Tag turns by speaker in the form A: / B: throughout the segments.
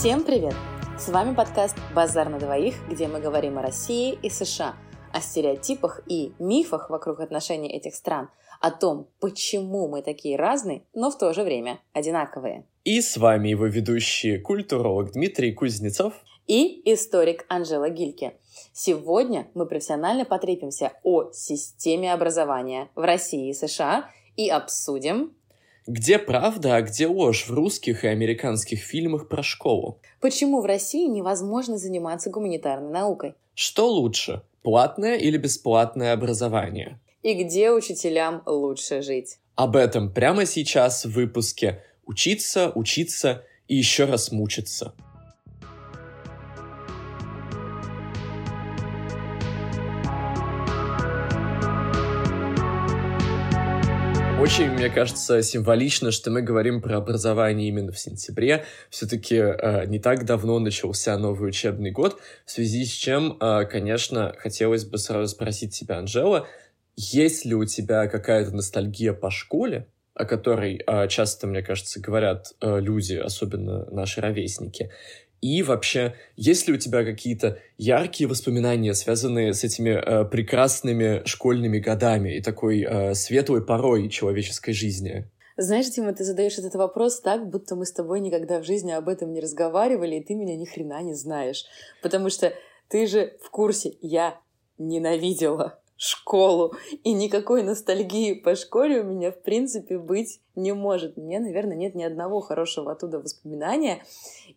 A: Всем привет! С вами подкаст «Базар на двоих», где мы говорим о России и США, о стереотипах и мифах вокруг отношений этих стран, о том, почему мы такие разные, но в то же время одинаковые.
B: И с вами его ведущий культуролог Дмитрий Кузнецов
A: и историк Анжела Гильке. Сегодня мы профессионально потрепимся о системе образования в России и США и обсудим
B: где правда, а где ложь в русских и американских фильмах про школу?
A: Почему в России невозможно заниматься гуманитарной наукой?
B: Что лучше, платное или бесплатное образование?
A: И где учителям лучше жить?
B: Об этом прямо сейчас в выпуске «Учиться, учиться и еще раз мучиться». Очень, мне кажется, символично, что мы говорим про образование именно в сентябре. Все-таки э, не так давно начался новый учебный год, в связи с чем, э, конечно, хотелось бы сразу спросить тебя, Анжела, есть ли у тебя какая-то ностальгия по школе, о которой э, часто, мне кажется, говорят э, люди, особенно наши ровесники, и вообще, есть ли у тебя какие-то яркие воспоминания, связанные с этими э, прекрасными школьными годами и такой э, светлой порой человеческой жизни?
A: Знаешь, Дима, ты задаешь этот вопрос так, будто мы с тобой никогда в жизни об этом не разговаривали, и ты меня ни хрена не знаешь. Потому что ты же в курсе, я ненавидела школу, и никакой ностальгии по школе у меня, в принципе, быть не может. Мне, наверное, нет ни одного хорошего оттуда воспоминания.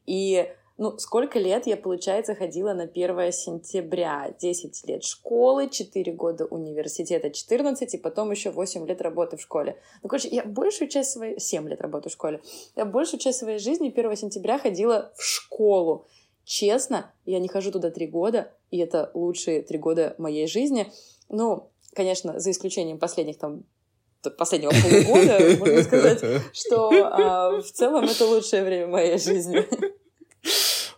A: И ну, сколько лет я, получается, ходила на 1 сентября? 10 лет школы, 4 года университета, 14, и потом еще 8 лет работы в школе. Ну, короче, я большую часть своей... 7 лет работы в школе. Я большую часть своей жизни 1 сентября ходила в школу. Честно, я не хожу туда 3 года, и это лучшие 3 года моей жизни. Ну, конечно, за исключением последних там последнего полугода, можно сказать, что а, в целом это лучшее время моей жизни.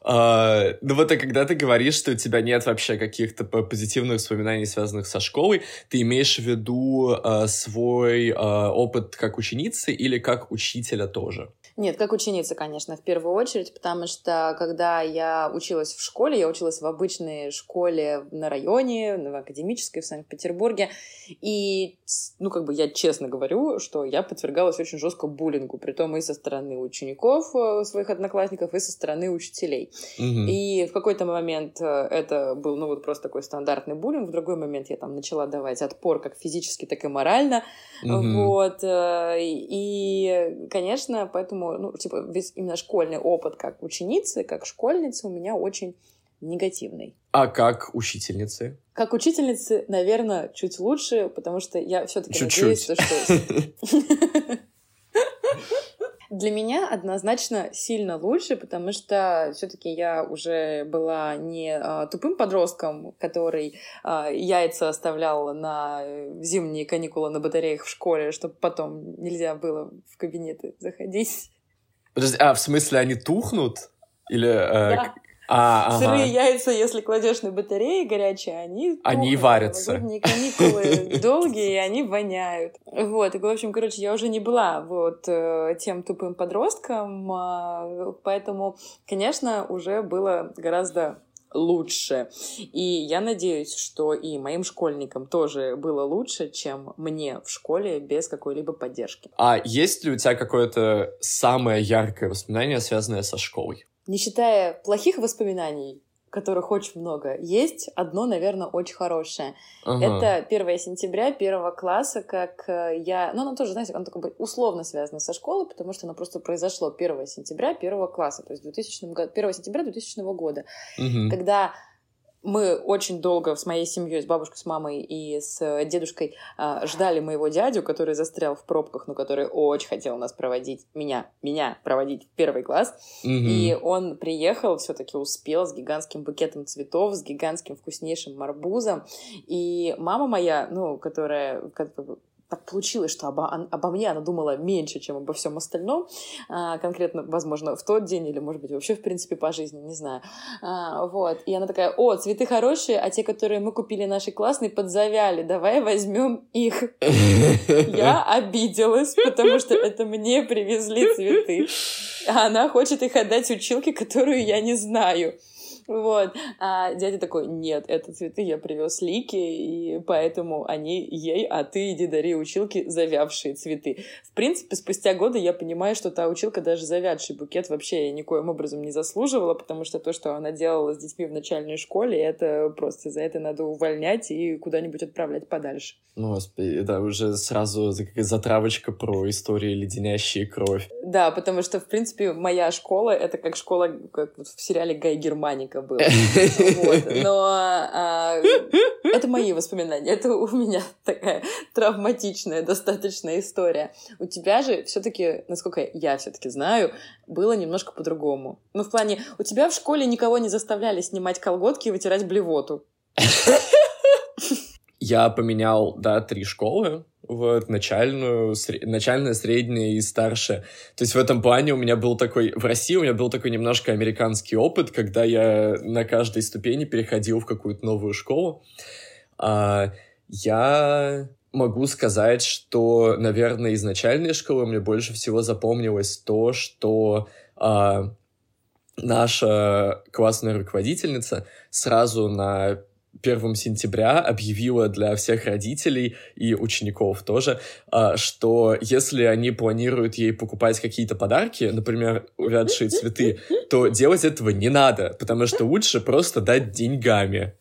B: Uh, ну вот, а когда ты говоришь, что у тебя нет вообще каких-то позитивных воспоминаний, связанных со школой, ты имеешь в виду uh, свой uh, опыт как ученицы или как учителя тоже?
A: Нет, как ученица, конечно, в первую очередь, потому что когда я училась в школе, я училась в обычной школе на районе, в академической в Санкт-Петербурге, и, ну, как бы я честно говорю, что я подвергалась очень жестко буллингу, при том и со стороны учеников, э, своих одноклассников, и со стороны учителей. Угу. И в какой-то момент э, это был, ну, вот просто такой стандартный буллинг, в другой момент я там начала давать отпор как физически, так и морально, угу. вот, э, и, конечно, поэтому поэтому, ну, типа, весь именно школьный опыт как ученицы, как школьницы у меня очень негативный.
B: А как учительницы?
A: Как учительницы, наверное, чуть лучше, потому что я все-таки надеюсь, что... Для меня однозначно сильно лучше, потому что все-таки я уже была не а, тупым подростком, который а, яйца оставлял на зимние каникулы на батареях в школе, чтобы потом нельзя было в кабинеты заходить.
B: Подожди, а в смысле они тухнут? Или... Э,
A: да. А, ага. Сырые яйца, если кладешь на батареи горячие, они
B: Они тухнут, варятся.
A: Каникулы долгие, и они воняют. Вот, и, в общем, короче, я уже не была вот э, тем тупым подростком, а, поэтому, конечно, уже было гораздо лучше. И я надеюсь, что и моим школьникам тоже было лучше, чем мне в школе без какой-либо поддержки.
B: А есть ли у тебя какое-то самое яркое воспоминание, связанное со школой?
A: Не считая плохих воспоминаний, которых очень много. Есть одно, наверное, очень хорошее. Ага. Это 1 сентября первого класса, как э, я... Ну, оно тоже, знаете, оно такое условно связано со школой, потому что оно просто произошло 1 сентября первого класса, то есть 2000 году, 1 сентября 2000 года, угу. когда мы очень долго с моей семьей, с бабушкой, с мамой и с дедушкой э, ждали моего дядю, который застрял в пробках, но который очень хотел нас проводить, меня, меня проводить в первый класс. Mm-hmm. И он приехал, все-таки успел с гигантским букетом цветов, с гигантским вкуснейшим марбузом. И мама моя, ну, которая так получилось, что обо, обо мне она думала меньше, чем обо всем остальном, а, конкретно, возможно, в тот день или, может быть, вообще, в принципе, по жизни, не знаю. А, вот. И она такая, о, цветы хорошие, а те, которые мы купили наши классные, подзавяли, давай возьмем их. Я обиделась, потому что это мне привезли цветы. а она хочет их отдать училке, которую я не знаю. Вот. А дядя такой, нет, это цветы я привез Лике, и поэтому они ей, а ты иди дари училке завявшие цветы. В принципе, спустя годы я понимаю, что та училка даже завядший букет вообще никоим образом не заслуживала, потому что то, что она делала с детьми в начальной школе, это просто за это надо увольнять и куда-нибудь отправлять подальше.
B: Ну, господи, да, уже сразу затравочка про истории леденящие кровь.
A: Да, потому что, в принципе, моя школа — это как школа, как в сериале «Гай Германика» было. Но а, это мои воспоминания, это у меня такая травматичная достаточно история. У тебя же все таки насколько я все таки знаю, было немножко по-другому. Ну, в плане, у тебя в школе никого не заставляли снимать колготки и вытирать блевоту.
B: Я поменял, да, три школы. Вот, начальную, сре... начальная, средняя и старшая. То есть в этом плане у меня был такой... В России у меня был такой немножко американский опыт, когда я на каждой ступени переходил в какую-то новую школу. А, я могу сказать, что, наверное, из начальной школы мне больше всего запомнилось то, что а, наша классная руководительница сразу на 1 сентября объявила для всех родителей и учеников тоже, а, что если они планируют ей покупать какие-то подарки, например, увядшие цветы, то делать этого не надо, потому что лучше просто дать деньгами.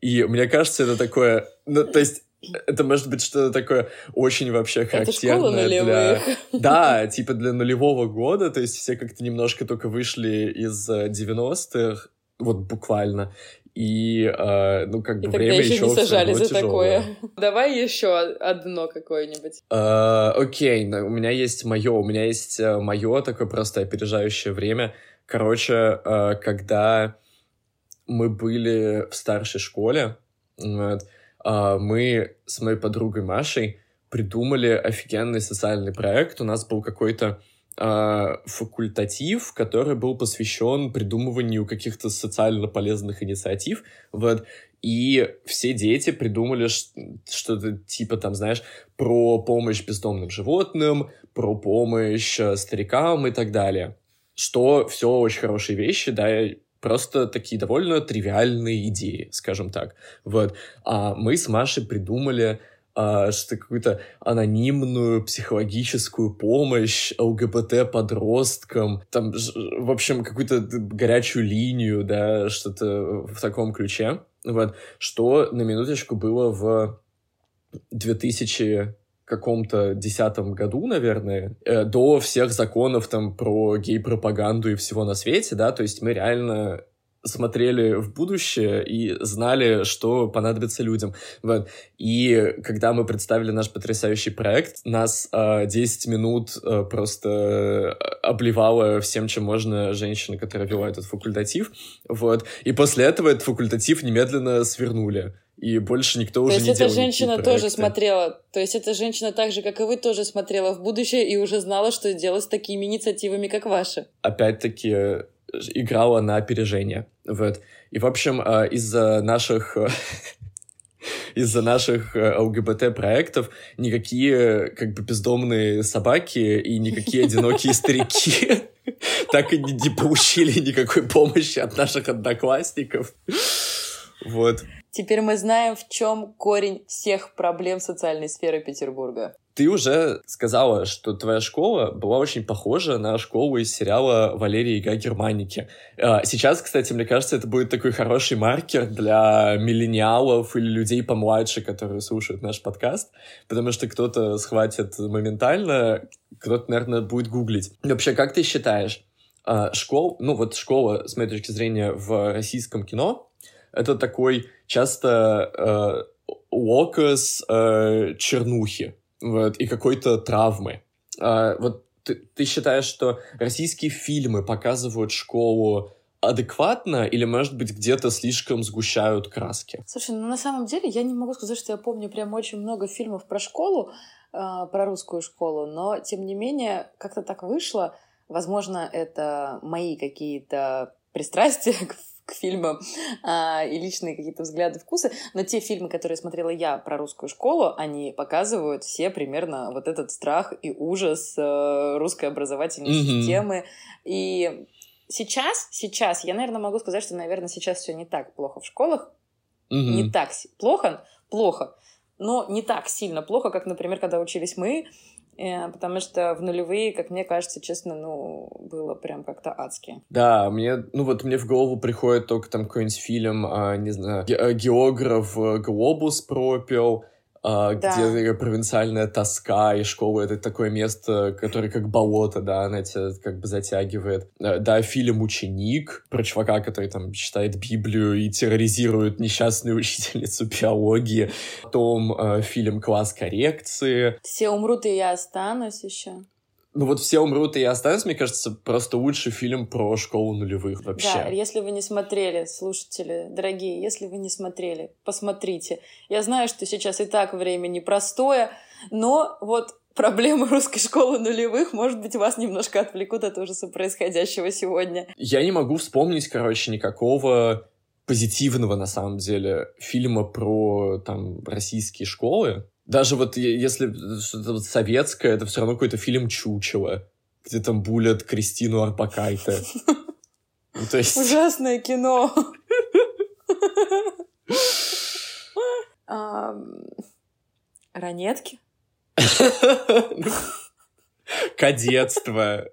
B: И мне кажется, это такое... Ну, то есть это может быть что-то такое очень вообще характерное для... Да, типа для нулевого года, то есть все как-то немножко только вышли из 90-х, вот буквально, и, э, ну, как бы и время еще, еще не сажали за тяжелое. такое.
A: Давай еще одно какое-нибудь.
B: Э, окей, у меня есть мое, у меня есть э, мое такое просто опережающее время. Короче, э, когда мы были в старшей школе, вот, э, мы с моей подругой Машей придумали офигенный социальный проект. У нас был какой-то факультатив, который был посвящен придумыванию каких-то социально полезных инициатив. Вот. И все дети придумали что-то типа, там, знаешь, про помощь бездомным животным, про помощь э, старикам и так далее. Что все очень хорошие вещи, да, просто такие довольно тривиальные идеи, скажем так. Вот. А мы с Машей придумали а, что какую-то анонимную психологическую помощь ЛГБТ-подросткам, там, в общем, какую-то горячую линию, да, что-то в таком ключе, вот, что на минуточку было в 2000 каком-то десятом году, наверное, э, до всех законов там про гей-пропаганду и всего на свете, да, то есть мы реально смотрели в будущее и знали, что понадобится людям. Вот. И когда мы представили наш потрясающий проект, нас э, 10 минут э, просто обливала всем, чем можно женщина, которая вела этот факультатив. Вот. И после этого этот факультатив немедленно свернули и больше никто то уже не делал. То есть
A: эта женщина тоже смотрела, то есть эта женщина так же, как и вы, тоже смотрела в будущее и уже знала, что делать с такими инициативами, как ваши.
B: Опять-таки, играла на опережение. Вот. И, в общем, э, из-за наших э, из-за наших э, ЛГБТ-проектов никакие как бы бездомные собаки и никакие одинокие старики так и не получили никакой помощи от наших одноклассников. Вот.
A: Теперь мы знаем, в чем корень всех проблем социальной сферы Петербурга.
B: Ты уже сказала, что твоя школа была очень похожа на школу из сериала «Валерия Яга Германики». А, сейчас, кстати, мне кажется, это будет такой хороший маркер для миллениалов или людей помладше, которые слушают наш подкаст, потому что кто-то схватит моментально, кто-то, наверное, будет гуглить. вообще, как ты считаешь, а, школ, ну вот школа, с моей точки зрения, в российском кино, это такой часто э, локос э, чернухи, вот, и какой-то травмы. А, вот ты, ты считаешь, что российские фильмы показывают школу адекватно или, может быть, где-то слишком сгущают краски?
A: Слушай, ну на самом деле я не могу сказать, что я помню прям очень много фильмов про школу, э, про русскую школу, но тем не менее как-то так вышло. Возможно, это мои какие-то пристрастия к к фильмам а, и личные какие-то взгляды, вкусы. Но те фильмы, которые смотрела я про русскую школу, они показывают все примерно вот этот страх и ужас э, русской образовательной mm-hmm. системы. И сейчас, сейчас, я, наверное, могу сказать, что, наверное, сейчас все не так плохо в школах. Mm-hmm. Не так плохо, плохо, но не так сильно плохо, как, например, когда учились мы, потому что в нулевые, как мне кажется, честно, ну, было прям как-то адски.
B: Да, мне, ну вот мне в голову приходит только там какой-нибудь фильм, а, не знаю, э, географ э, Глобус пропил, да. где провинциальная тоска, и школа — это такое место, которое как болото, да, она тебя как бы затягивает. Э, да, фильм «Ученик» про чувака, который там читает Библию и терроризирует несчастную учительницу биологии. Потом э, фильм «Класс коррекции».
A: «Все умрут, и я останусь» еще.
B: Ну вот «Все умрут, и я останусь», мне кажется, просто лучший фильм про школу нулевых вообще.
A: Да, если вы не смотрели, слушатели, дорогие, если вы не смотрели, посмотрите. Я знаю, что сейчас и так время непростое, но вот проблемы русской школы нулевых, может быть, вас немножко отвлекут от ужаса происходящего сегодня.
B: Я не могу вспомнить, короче, никакого позитивного, на самом деле, фильма про, там, российские школы. Даже вот если что-то вот советское, это все равно какой-то фильм «Чучело», где там булят Кристину Арпакайте.
A: Ну, то есть... Ужасное кино. Ранетки?
B: Кадетство.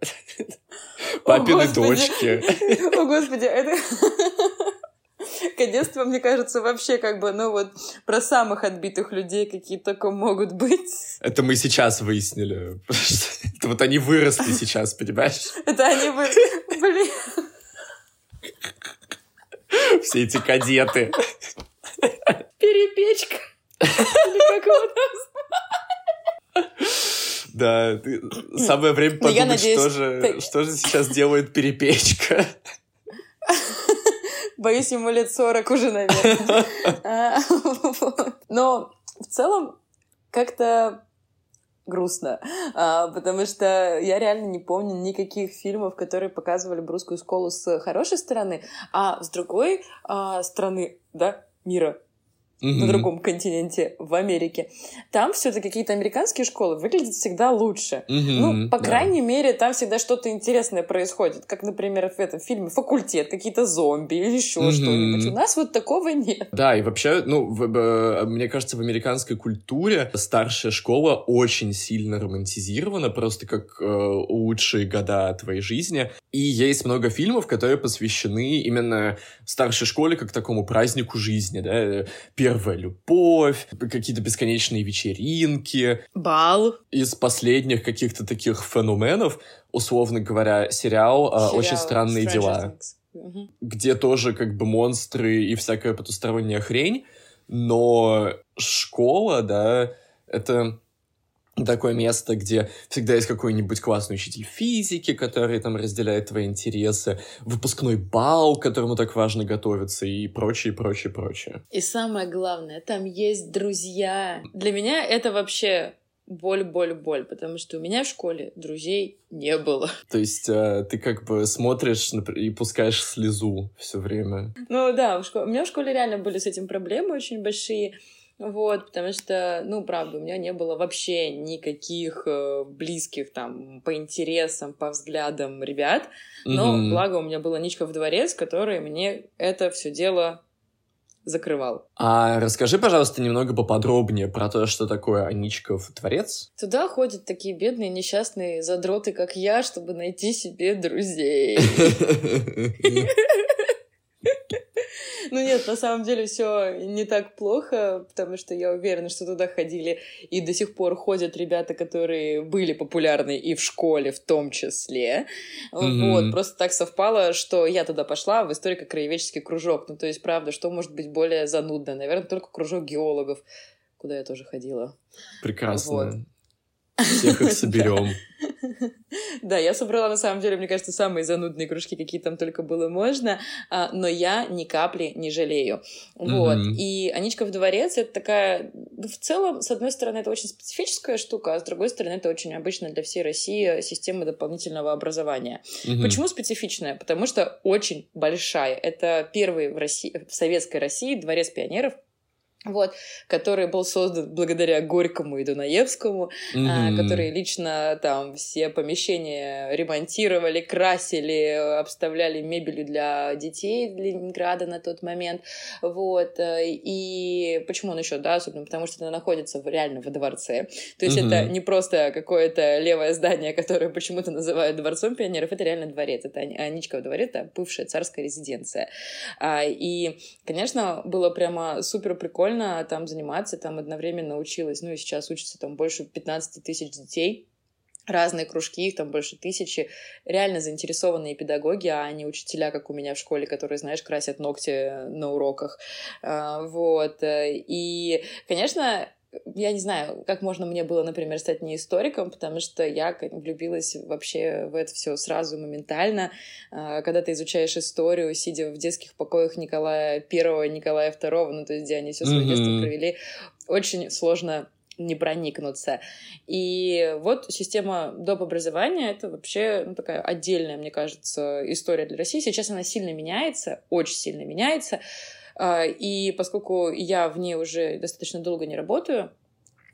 B: Папины дочки.
A: О, Господи, это... Кадетство, мне кажется, вообще как бы, ну вот, про самых отбитых людей, какие только могут быть.
B: Это мы сейчас выяснили. Это вот они выросли сейчас, понимаешь?
A: Это они вы... Блин.
B: Все эти кадеты.
A: Перепечка. Или как его
B: Да, ты... самое время ну, подумать, надеюсь, что, же, ты... что же сейчас делает перепечка.
A: Боюсь, ему лет 40 уже, наверное. Но в целом как-то грустно, а, потому что я реально не помню никаких фильмов, которые показывали бы русскую школу с хорошей стороны, а с другой а, стороны, да, мира, mm-hmm. на другом континенте, в Америке. Там все-таки какие-то американские школы выглядят всегда лучше. Mm-hmm. Ну, по крайней мере, там всегда что-то интересное происходит. Как, например, в этом фильме «Факультет», какие-то зомби или еще mm-hmm. что-нибудь. У нас вот такого нет.
B: Да, и вообще, ну, в, в, мне кажется, в американской культуре старшая школа очень сильно романтизирована, просто как э, лучшие года твоей жизни. И есть много фильмов, которые посвящены именно старшей школе как такому празднику жизни, да, первая любовь, какие-то бесконечные вечеринки.
A: Бал.
B: Из последних каких-то таких феноменов, условно говоря, сериал, а, сериал «Очень странные Stranger дела», угу. где тоже как бы монстры и всякая потусторонняя хрень, но школа, да, это такое место, где всегда есть какой-нибудь классный учитель физики, который там разделяет твои интересы, выпускной бал, к которому так важно готовиться и прочее, прочее, прочее.
A: И самое главное, там есть друзья. Для меня это вообще боль, боль, боль, потому что у меня в школе друзей не было.
B: То есть э, ты как бы смотришь и пускаешь слезу все время.
A: Ну да, в школе... у меня в школе реально были с этим проблемы очень большие. Вот, потому что, ну, правда, у меня не было вообще никаких э, близких там по интересам, по взглядам ребят. Но, mm-hmm. благо, у меня был Ничков дворец, который мне это все дело закрывал.
B: А расскажи, пожалуйста, немного поподробнее про то, что такое Аничков дворец.
A: Туда ходят такие бедные несчастные задроты, как я, чтобы найти себе друзей. Ну нет, на самом деле все не так плохо, потому что я уверена, что туда ходили и до сих пор ходят ребята, которые были популярны и в школе в том числе. Mm-hmm. Вот, просто так совпало, что я туда пошла в историко-краеведческий кружок. Ну то есть, правда, что может быть более занудно? Наверное, только кружок геологов, куда я тоже ходила.
B: Прекрасно. Вот. Всех их соберем.
A: Да, я собрала, на самом деле, мне кажется, самые занудные кружки, какие там только было можно, а, но я ни капли не жалею. Вот. И «Аничков дворец» — это такая... Ну, в целом, с одной стороны, это очень специфическая штука, а с другой стороны, это очень обычная для всей России система дополнительного образования. Почему специфичная? Потому что очень большая. Это первый в России, в Советской России дворец пионеров — вот, который был создан благодаря Горькому и Дунаевскому, mm-hmm. а, которые лично там все помещения ремонтировали, красили, обставляли мебелью для детей Ленинграда на тот момент. Вот, э, и почему он еще, да, особенно потому что это находится в, реально во дворце. То есть mm-hmm. это не просто какое-то левое здание, которое почему-то называют дворцом пионеров, это реально дворец, это Аничков дворец, это бывшая царская резиденция. А, и, конечно, было прямо супер прикольно прикольно там заниматься, там одновременно училась, ну и сейчас учится там больше 15 тысяч детей, разные кружки, их там больше тысячи, реально заинтересованные педагоги, а не учителя, как у меня в школе, которые, знаешь, красят ногти на уроках. А, вот. И, конечно, я не знаю, как можно мне было, например, стать не историком, потому что я влюбилась вообще в это все сразу моментально. А, когда ты изучаешь историю, сидя в детских покоях Николая Первого, Николая Второго, ну то есть где они все свое mm-hmm. детство провели, очень сложно не проникнуться. И вот система доп. образования — это вообще ну, такая отдельная, мне кажется, история для России. Сейчас она сильно меняется, очень сильно меняется. А, и поскольку я в ней уже достаточно долго не работаю,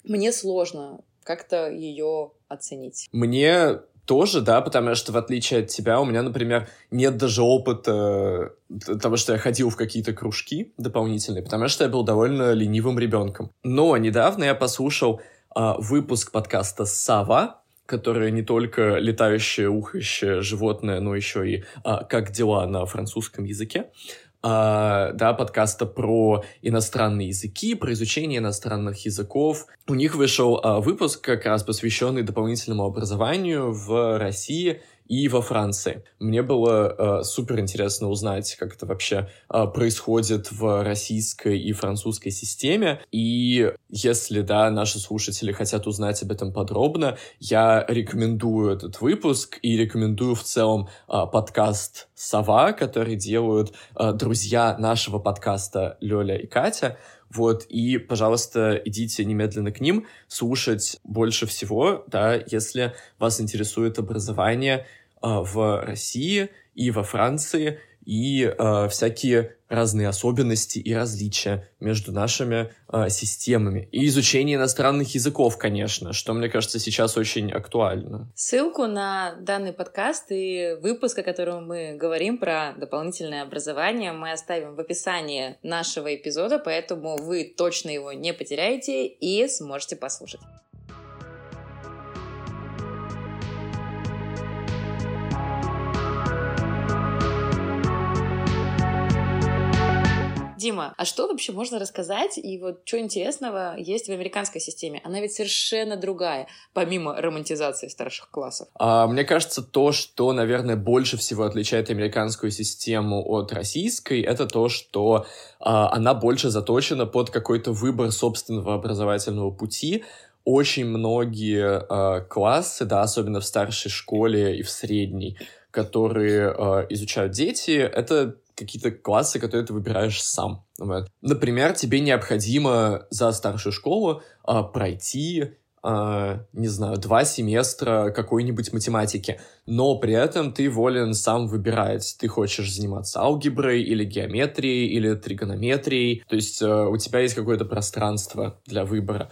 A: мне сложно как-то ее оценить.
B: Мне тоже, да, потому что в отличие от тебя, у меня, например, нет даже опыта того, что я ходил в какие-то кружки дополнительные, потому что я был довольно ленивым ребенком. Но недавно я послушал а, выпуск подкаста «Сава», которое не только летающее, ухающее животное, но еще и а, «Как дела» на французском языке э, да, подкаста про иностранные языки, про изучение иностранных языков. У них вышел э, выпуск, как раз посвященный дополнительному образованию в России и во Франции. Мне было э, супер интересно узнать, как это вообще э, происходит в российской и французской системе. И если, да, наши слушатели хотят узнать об этом подробно, я рекомендую этот выпуск и рекомендую в целом э, подкаст «Сова», который делают э, друзья нашего подкаста Лёля и Катя. Вот, и, пожалуйста, идите немедленно к ним слушать больше всего, да, если вас интересует образование э, в России и во Франции, и э, всякие разные особенности и различия между нашими э, системами. И изучение иностранных языков, конечно, что, мне кажется, сейчас очень актуально.
A: Ссылку на данный подкаст и выпуск, о котором мы говорим про дополнительное образование, мы оставим в описании нашего эпизода, поэтому вы точно его не потеряете и сможете послушать. Дима, а что вообще можно рассказать и вот что интересного есть в американской системе? Она ведь совершенно другая, помимо романтизации старших классов.
B: А, мне кажется, то, что, наверное, больше всего отличает американскую систему от российской, это то, что а, она больше заточена под какой-то выбор собственного образовательного пути, очень многие э, классы, да, особенно в старшей школе и в средней, которые э, изучают дети, это какие-то классы, которые ты выбираешь сам. Например, тебе необходимо за старшую школу а, пройти Uh, не знаю, два семестра какой-нибудь математики, но при этом ты волен сам выбирать, ты хочешь заниматься алгеброй или геометрией или тригонометрией, то есть uh, у тебя есть какое-то пространство для выбора.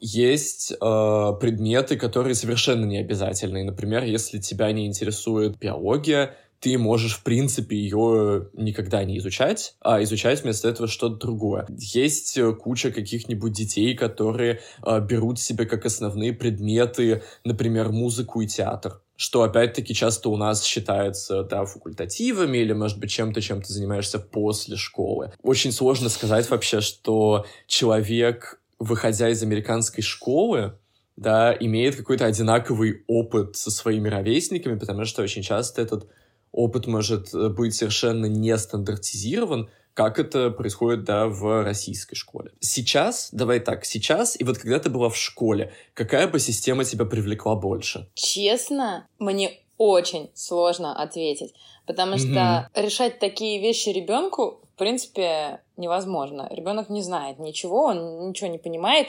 B: Есть uh, предметы, которые совершенно не обязательные. Например, если тебя не интересует биология, ты можешь, в принципе, ее никогда не изучать, а изучать вместо этого что-то другое. Есть э, куча каких-нибудь детей, которые э, берут себе как основные предметы, например, музыку и театр что опять-таки часто у нас считается, да, факультативами или, может быть, чем-то, чем ты занимаешься после школы. Очень сложно сказать вообще, что человек, выходя из американской школы, да, имеет какой-то одинаковый опыт со своими ровесниками, потому что очень часто этот опыт может э, быть совершенно не стандартизирован, как это происходит, да, в российской школе. Сейчас, давай так, сейчас, и вот когда ты была в школе, какая бы система тебя привлекла больше?
A: Честно, мне очень сложно ответить, потому что mm-hmm. решать такие вещи ребенку, в принципе, невозможно. Ребенок не знает ничего, он ничего не понимает.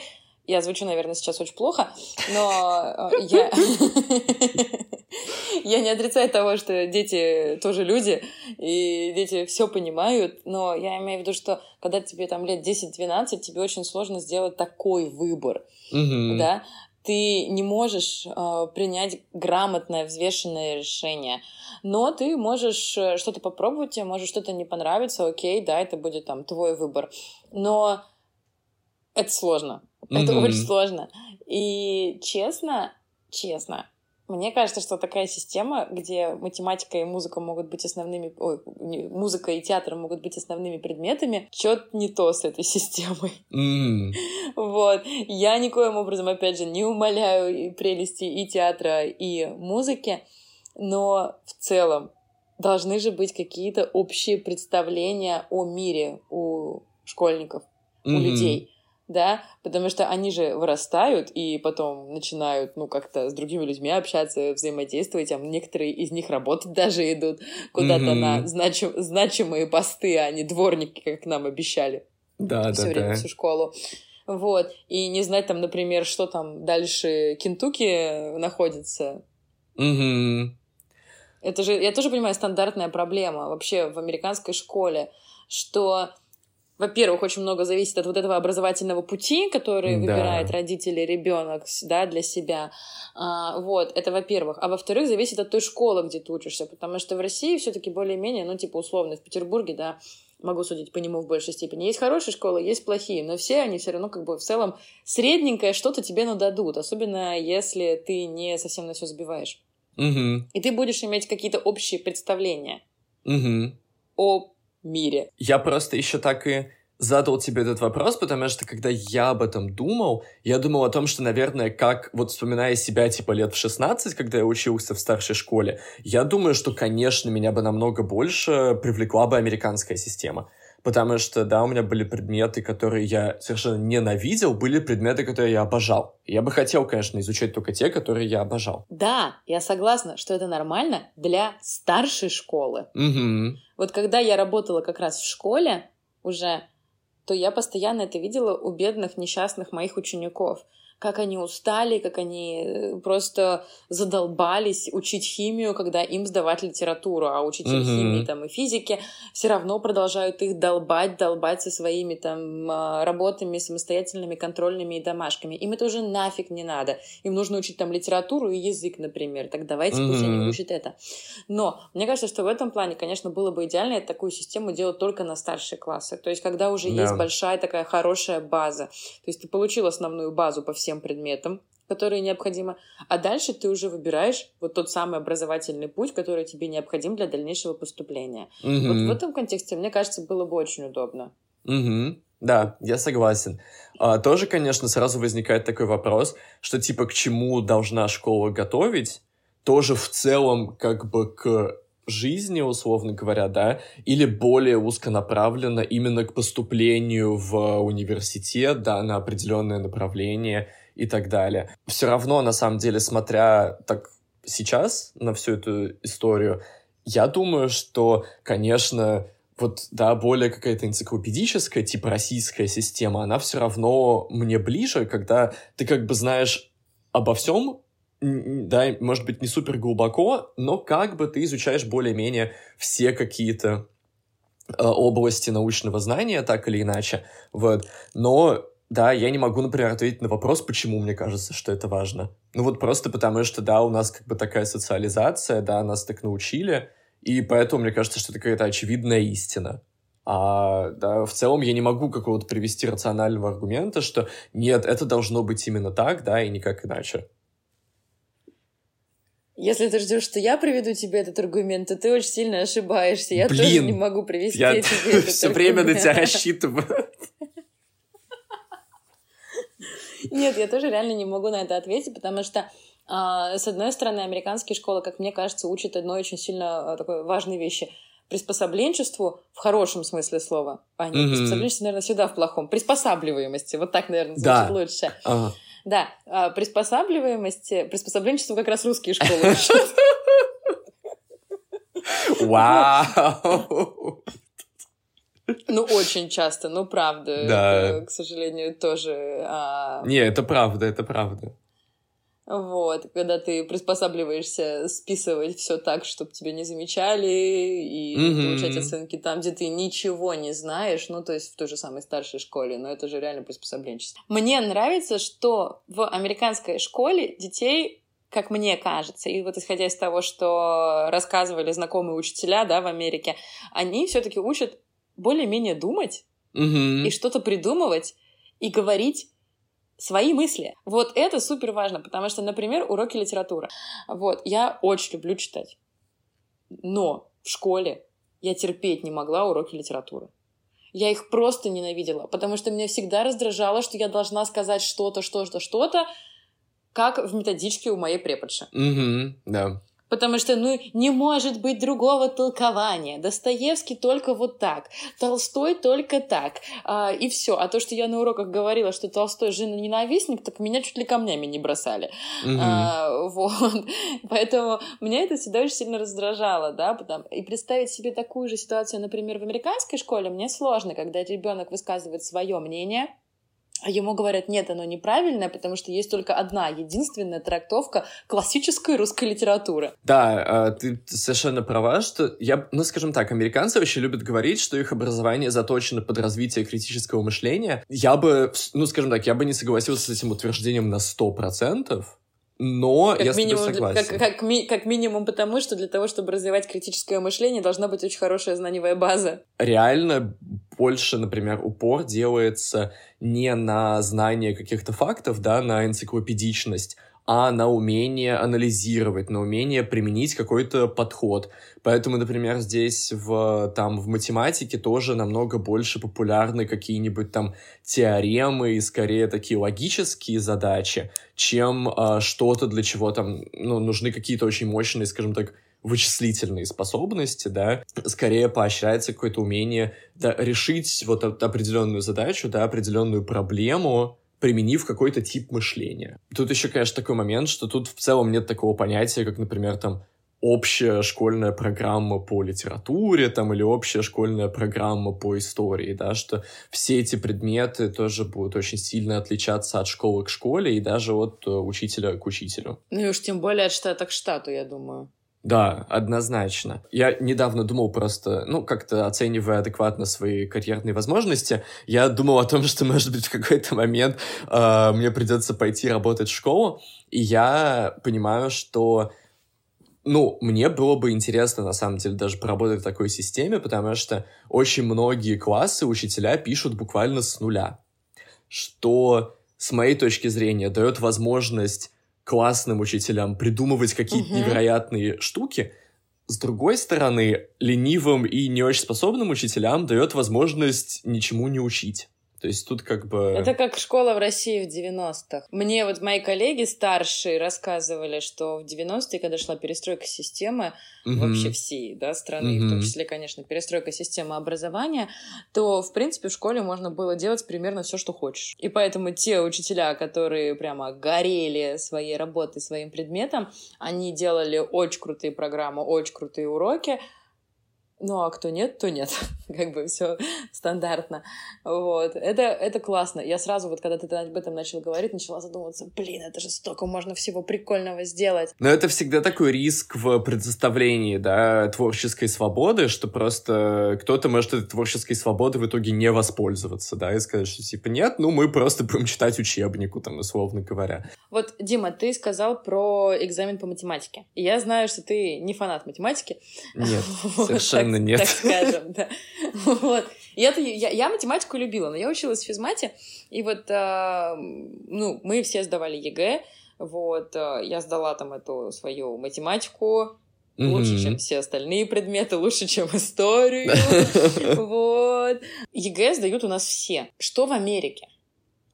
A: Я звучу, наверное, сейчас очень плохо, но э, я... Я не отрицаю того, что дети тоже люди, и дети все понимают, но я имею в виду, что когда тебе там лет 10-12, тебе очень сложно сделать такой выбор, да, ты не можешь э, принять грамотное, взвешенное решение. Но ты можешь э, что-то попробовать, тебе может что-то не понравиться, окей, да, это будет там твой выбор. Но это сложно. Mm-hmm. Это очень сложно. И честно, честно, мне кажется, что такая система, где математика и музыка могут быть основными... Ой, музыка и театр могут быть основными предметами, что-то не то с этой системой. Mm. Вот. Я никоим образом, опять же, не умоляю прелести и театра, и музыки, но в целом должны же быть какие-то общие представления о мире у школьников, mm-hmm. у людей да, потому что они же вырастают и потом начинают, ну, как-то с другими людьми общаться, взаимодействовать, а некоторые из них работать даже идут куда-то mm-hmm. на значим, значимые посты, а не дворники, как нам обещали. Да, все да, время, да. всю школу. Вот. И не знать там, например, что там дальше Кентукки находится. Mm-hmm. Это же, я тоже понимаю, стандартная проблема вообще в американской школе, что во-первых, очень много зависит от вот этого образовательного пути, который да. выбирает родители, ребенок, да, для себя. А, вот, это во-первых. А во-вторых, зависит от той школы, где ты учишься, потому что в России все-таки более-менее, ну, типа, условно, в Петербурге, да, могу судить по нему в большей степени. Есть хорошие школы, есть плохие, но все они все равно как бы в целом средненькое что-то тебе нададут, особенно если ты не совсем на все забиваешь. Угу. И ты будешь иметь какие-то общие представления угу. о мире.
B: Я просто еще так и задал тебе этот вопрос, потому что когда я об этом думал, я думал о том, что, наверное, как, вот вспоминая себя, типа, лет в 16, когда я учился в старшей школе, я думаю, что, конечно, меня бы намного больше привлекла бы американская система. Потому что, да, у меня были предметы, которые я совершенно ненавидел, были предметы, которые я обожал. Я бы хотел, конечно, изучать только те, которые я обожал.
A: Да, я согласна, что это нормально для старшей школы. Угу. Вот когда я работала как раз в школе уже, то я постоянно это видела у бедных несчастных моих учеников как они устали, как они э, просто задолбались учить химию, когда им сдавать литературу, а учитель mm-hmm. химии там и физики все равно продолжают их долбать, долбать со своими там а, работами самостоятельными, контрольными и домашками. Им это уже нафиг не надо. Им нужно учить там литературу и язык, например. Так давайте mm-hmm. пусть они учат это. Но мне кажется, что в этом плане, конечно, было бы идеально такую систему делать только на старшие классы. То есть, когда уже yeah. есть большая такая хорошая база. То есть, ты получил основную базу по всем всем предметам, которые необходимы, а дальше ты уже выбираешь вот тот самый образовательный путь, который тебе необходим для дальнейшего поступления. Угу. Вот в этом контексте, мне кажется, было бы очень удобно.
B: Угу. Да, я согласен. А, тоже, конечно, сразу возникает такой вопрос, что типа к чему должна школа готовить, тоже в целом как бы к жизни, условно говоря, да, или более узконаправленно именно к поступлению в университет, да, на определенное направление и так далее. Все равно, на самом деле, смотря так сейчас на всю эту историю, я думаю, что, конечно, вот, да, более какая-то энциклопедическая, типа российская система, она все равно мне ближе, когда ты как бы знаешь обо всем, да, может быть, не супер глубоко, но как бы ты изучаешь более-менее все какие-то э, области научного знания, так или иначе, вот, но да, я не могу, например, ответить на вопрос, почему мне кажется, что это важно. Ну вот просто потому, что, да, у нас как бы такая социализация, да, нас так научили, и поэтому мне кажется, что это какая-то очевидная истина. А да, в целом я не могу какого-то привести рационального аргумента, что нет, это должно быть именно так, да, и никак иначе.
A: Если ты ждешь, что я приведу тебе этот аргумент, то ты очень сильно ошибаешься. Я Блин, тоже не могу привести я тебе этот все время на тебя рассчитываю. Нет, я тоже реально не могу на это ответить, потому что а, с одной стороны, американские школы, как мне кажется, учат одной очень сильно а, такой важной вещи приспособленчеству в хорошем смысле слова. А, нет, mm-hmm. приспособленчество, наверное, всегда в плохом. Приспосабливаемости. Вот так, наверное, звучит да. лучше. Ага. Да, а, приспосабливаемости, приспособленчество как раз русские школы Вау! Ну, очень часто, ну, правда. Да. Это, к сожалению, тоже... А...
B: Не, это правда, это правда.
A: Вот, когда ты приспосабливаешься списывать все так, чтобы тебя не замечали, и mm-hmm. получать оценки там, где ты ничего не знаешь, ну, то есть в той же самой старшей школе, но это же реально приспособленчество. Мне нравится, что в американской школе детей как мне кажется, и вот исходя из того, что рассказывали знакомые учителя, да, в Америке, они все-таки учат более-менее думать mm-hmm. и что-то придумывать и говорить свои мысли. Вот это супер важно, потому что, например, уроки литературы. Вот, я очень люблю читать. Но в школе я терпеть не могла уроки литературы. Я их просто ненавидела, потому что меня всегда раздражало, что я должна сказать что-то, что-то, что-то, как в методичке у моей преподши.
B: Угу, да.
A: Потому что, ну, не может быть другого толкования. Достоевский только вот так, Толстой только так, а, и все. А то, что я на уроках говорила, что Толстой жена ненавистник, так меня чуть ли камнями не бросали. Mm-hmm. А, вот. Поэтому меня это всегда очень сильно раздражало, да, потому... и представить себе такую же ситуацию, например, в американской школе мне сложно, когда ребенок высказывает свое мнение, ему говорят, нет, оно неправильное, потому что есть только одна единственная трактовка классической русской литературы.
B: Да, а, ты совершенно права, что я, ну, скажем так, американцы вообще любят говорить, что их образование заточено под развитие критического мышления. Я бы, ну, скажем так, я бы не согласился с этим утверждением на сто процентов, но как я минимум, с тобой согласен.
A: Как, как, ми, как минимум потому, что для того, чтобы развивать критическое мышление, должна быть очень хорошая знаниевая база.
B: Реально больше, например, упор делается не на знание каких-то фактов, да, на энциклопедичность, а на умение анализировать, на умение применить какой-то подход. Поэтому, например, здесь в, там, в математике тоже намного больше популярны какие-нибудь там теоремы и скорее такие логические задачи, чем э, что-то, для чего там ну, нужны какие-то очень мощные, скажем так, вычислительные способности, да, скорее поощряется какое-то умение да, решить вот определенную задачу, да, определенную проблему, применив какой-то тип мышления. Тут еще, конечно, такой момент, что тут в целом нет такого понятия, как, например, там, общая школьная программа по литературе там, или общая школьная программа по истории, да, что все эти предметы тоже будут очень сильно отличаться от школы к школе и даже от э, учителя к учителю.
A: Ну и уж тем более от штата к штату, я думаю.
B: Да, однозначно. Я недавно думал просто, ну, как-то оценивая адекватно свои карьерные возможности, я думал о том, что, может быть, в какой-то момент э, мне придется пойти работать в школу, и я понимаю, что ну, мне было бы интересно, на самом деле, даже поработать в такой системе, потому что очень многие классы учителя пишут буквально с нуля, что, с моей точки зрения, дает возможность классным учителям придумывать какие-то угу. невероятные штуки. С другой стороны, ленивым и не очень способным учителям дает возможность ничему не учить. То есть тут как бы...
A: Это как школа в России в 90-х. Мне вот мои коллеги старшие рассказывали, что в 90-е, когда шла перестройка системы, mm-hmm. вообще всей да, страны, mm-hmm. в том числе, конечно, перестройка системы образования, то, в принципе, в школе можно было делать примерно все, что хочешь. И поэтому те учителя, которые прямо горели своей работой, своим предметом, они делали очень крутые программы, очень крутые уроки, ну, а кто нет, то нет. как бы все стандартно. Вот. Это, это классно. Я сразу, вот когда ты об этом начал говорить, начала задумываться, блин, это же столько можно всего прикольного сделать.
B: Но это всегда такой риск в предоставлении, да, творческой свободы, что просто кто-то может этой творческой свободы в итоге не воспользоваться, да, и сказать, что типа нет, ну мы просто будем читать учебнику, там, условно говоря.
A: Вот, Дима, ты сказал про экзамен по математике. И я знаю, что ты не фанат математики.
B: Нет, совершенно совершенно нет.
A: Так скажем, да. Вот. Это, я, я математику любила, но я училась в физмате, и вот, э, ну, мы все сдавали ЕГЭ, вот, э, я сдала там эту свою математику, лучше, mm-hmm. чем все остальные предметы, лучше, чем историю, вот. ЕГЭ сдают у нас все. Что в Америке?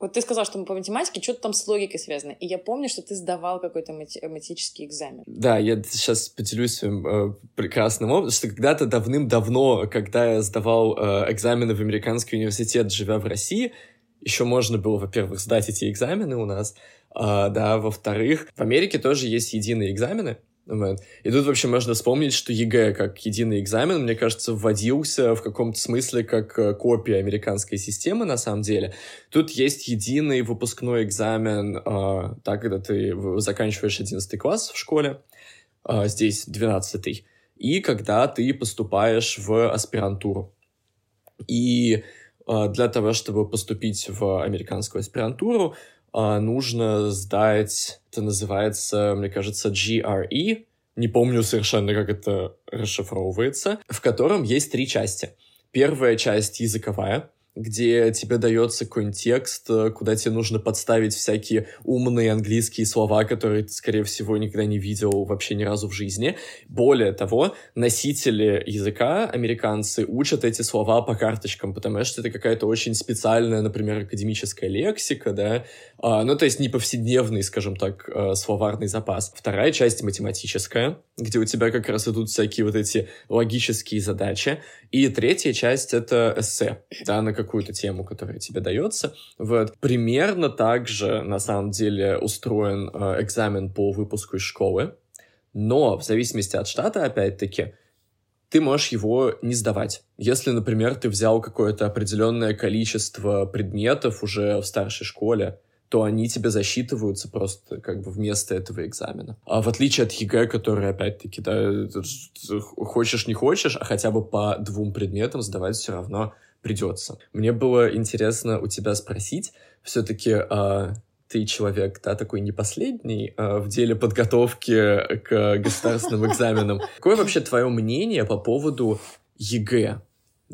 A: Вот ты сказал, что по математике что-то там с логикой связано. И я помню, что ты сдавал какой-то математический экзамен.
B: Да, я сейчас поделюсь своим э, прекрасным опытом, что когда-то давным-давно, когда я сдавал э, экзамены в американский университет, живя в России, еще можно было, во-первых, сдать эти экзамены у нас, а, да, во-вторых, в Америке тоже есть единые экзамены, И тут вообще можно вспомнить, что ЕГЭ как единый экзамен, мне кажется, вводился в каком-то смысле как э, копия американской системы на самом деле. Тут есть единый выпускной экзамен, э, так, когда ты заканчиваешь 11 класс в школе, э, здесь 12 и когда ты поступаешь в аспирантуру. И э, для того, чтобы поступить в американскую аспирантуру, нужно сдать, это называется, мне кажется, GRE, не помню совершенно, как это расшифровывается, в котором есть три части. Первая часть языковая, где тебе дается какой-нибудь текст, э, куда тебе нужно подставить всякие умные английские слова, которые ты, скорее всего, никогда не видел вообще ни разу в жизни. Более того, носители языка, американцы, учат эти слова по карточкам, потому что это какая-то очень специальная, например, академическая лексика, да, а, ну, то есть не повседневный, скажем так, э, словарный запас. Вторая часть математическая, где у тебя как раз идут всякие вот эти логические задачи. И третья часть — это эссе, да, на какую-то тему, которая тебе дается. Вот. Примерно так же, на самом деле, устроен э, экзамен по выпуску из школы. Но в зависимости от штата, опять-таки, ты можешь его не сдавать. Если, например, ты взял какое-то определенное количество предметов уже в старшей школе, то они тебе засчитываются просто как бы вместо этого экзамена. А в отличие от ЕГЭ, который, опять-таки, да, хочешь не хочешь, а хотя бы по двум предметам сдавать все равно придется. Мне было интересно у тебя спросить, все-таки а, ты человек, да, такой не последний а, в деле подготовки к государственным экзаменам. Какое вообще твое мнение по поводу ЕГЭ?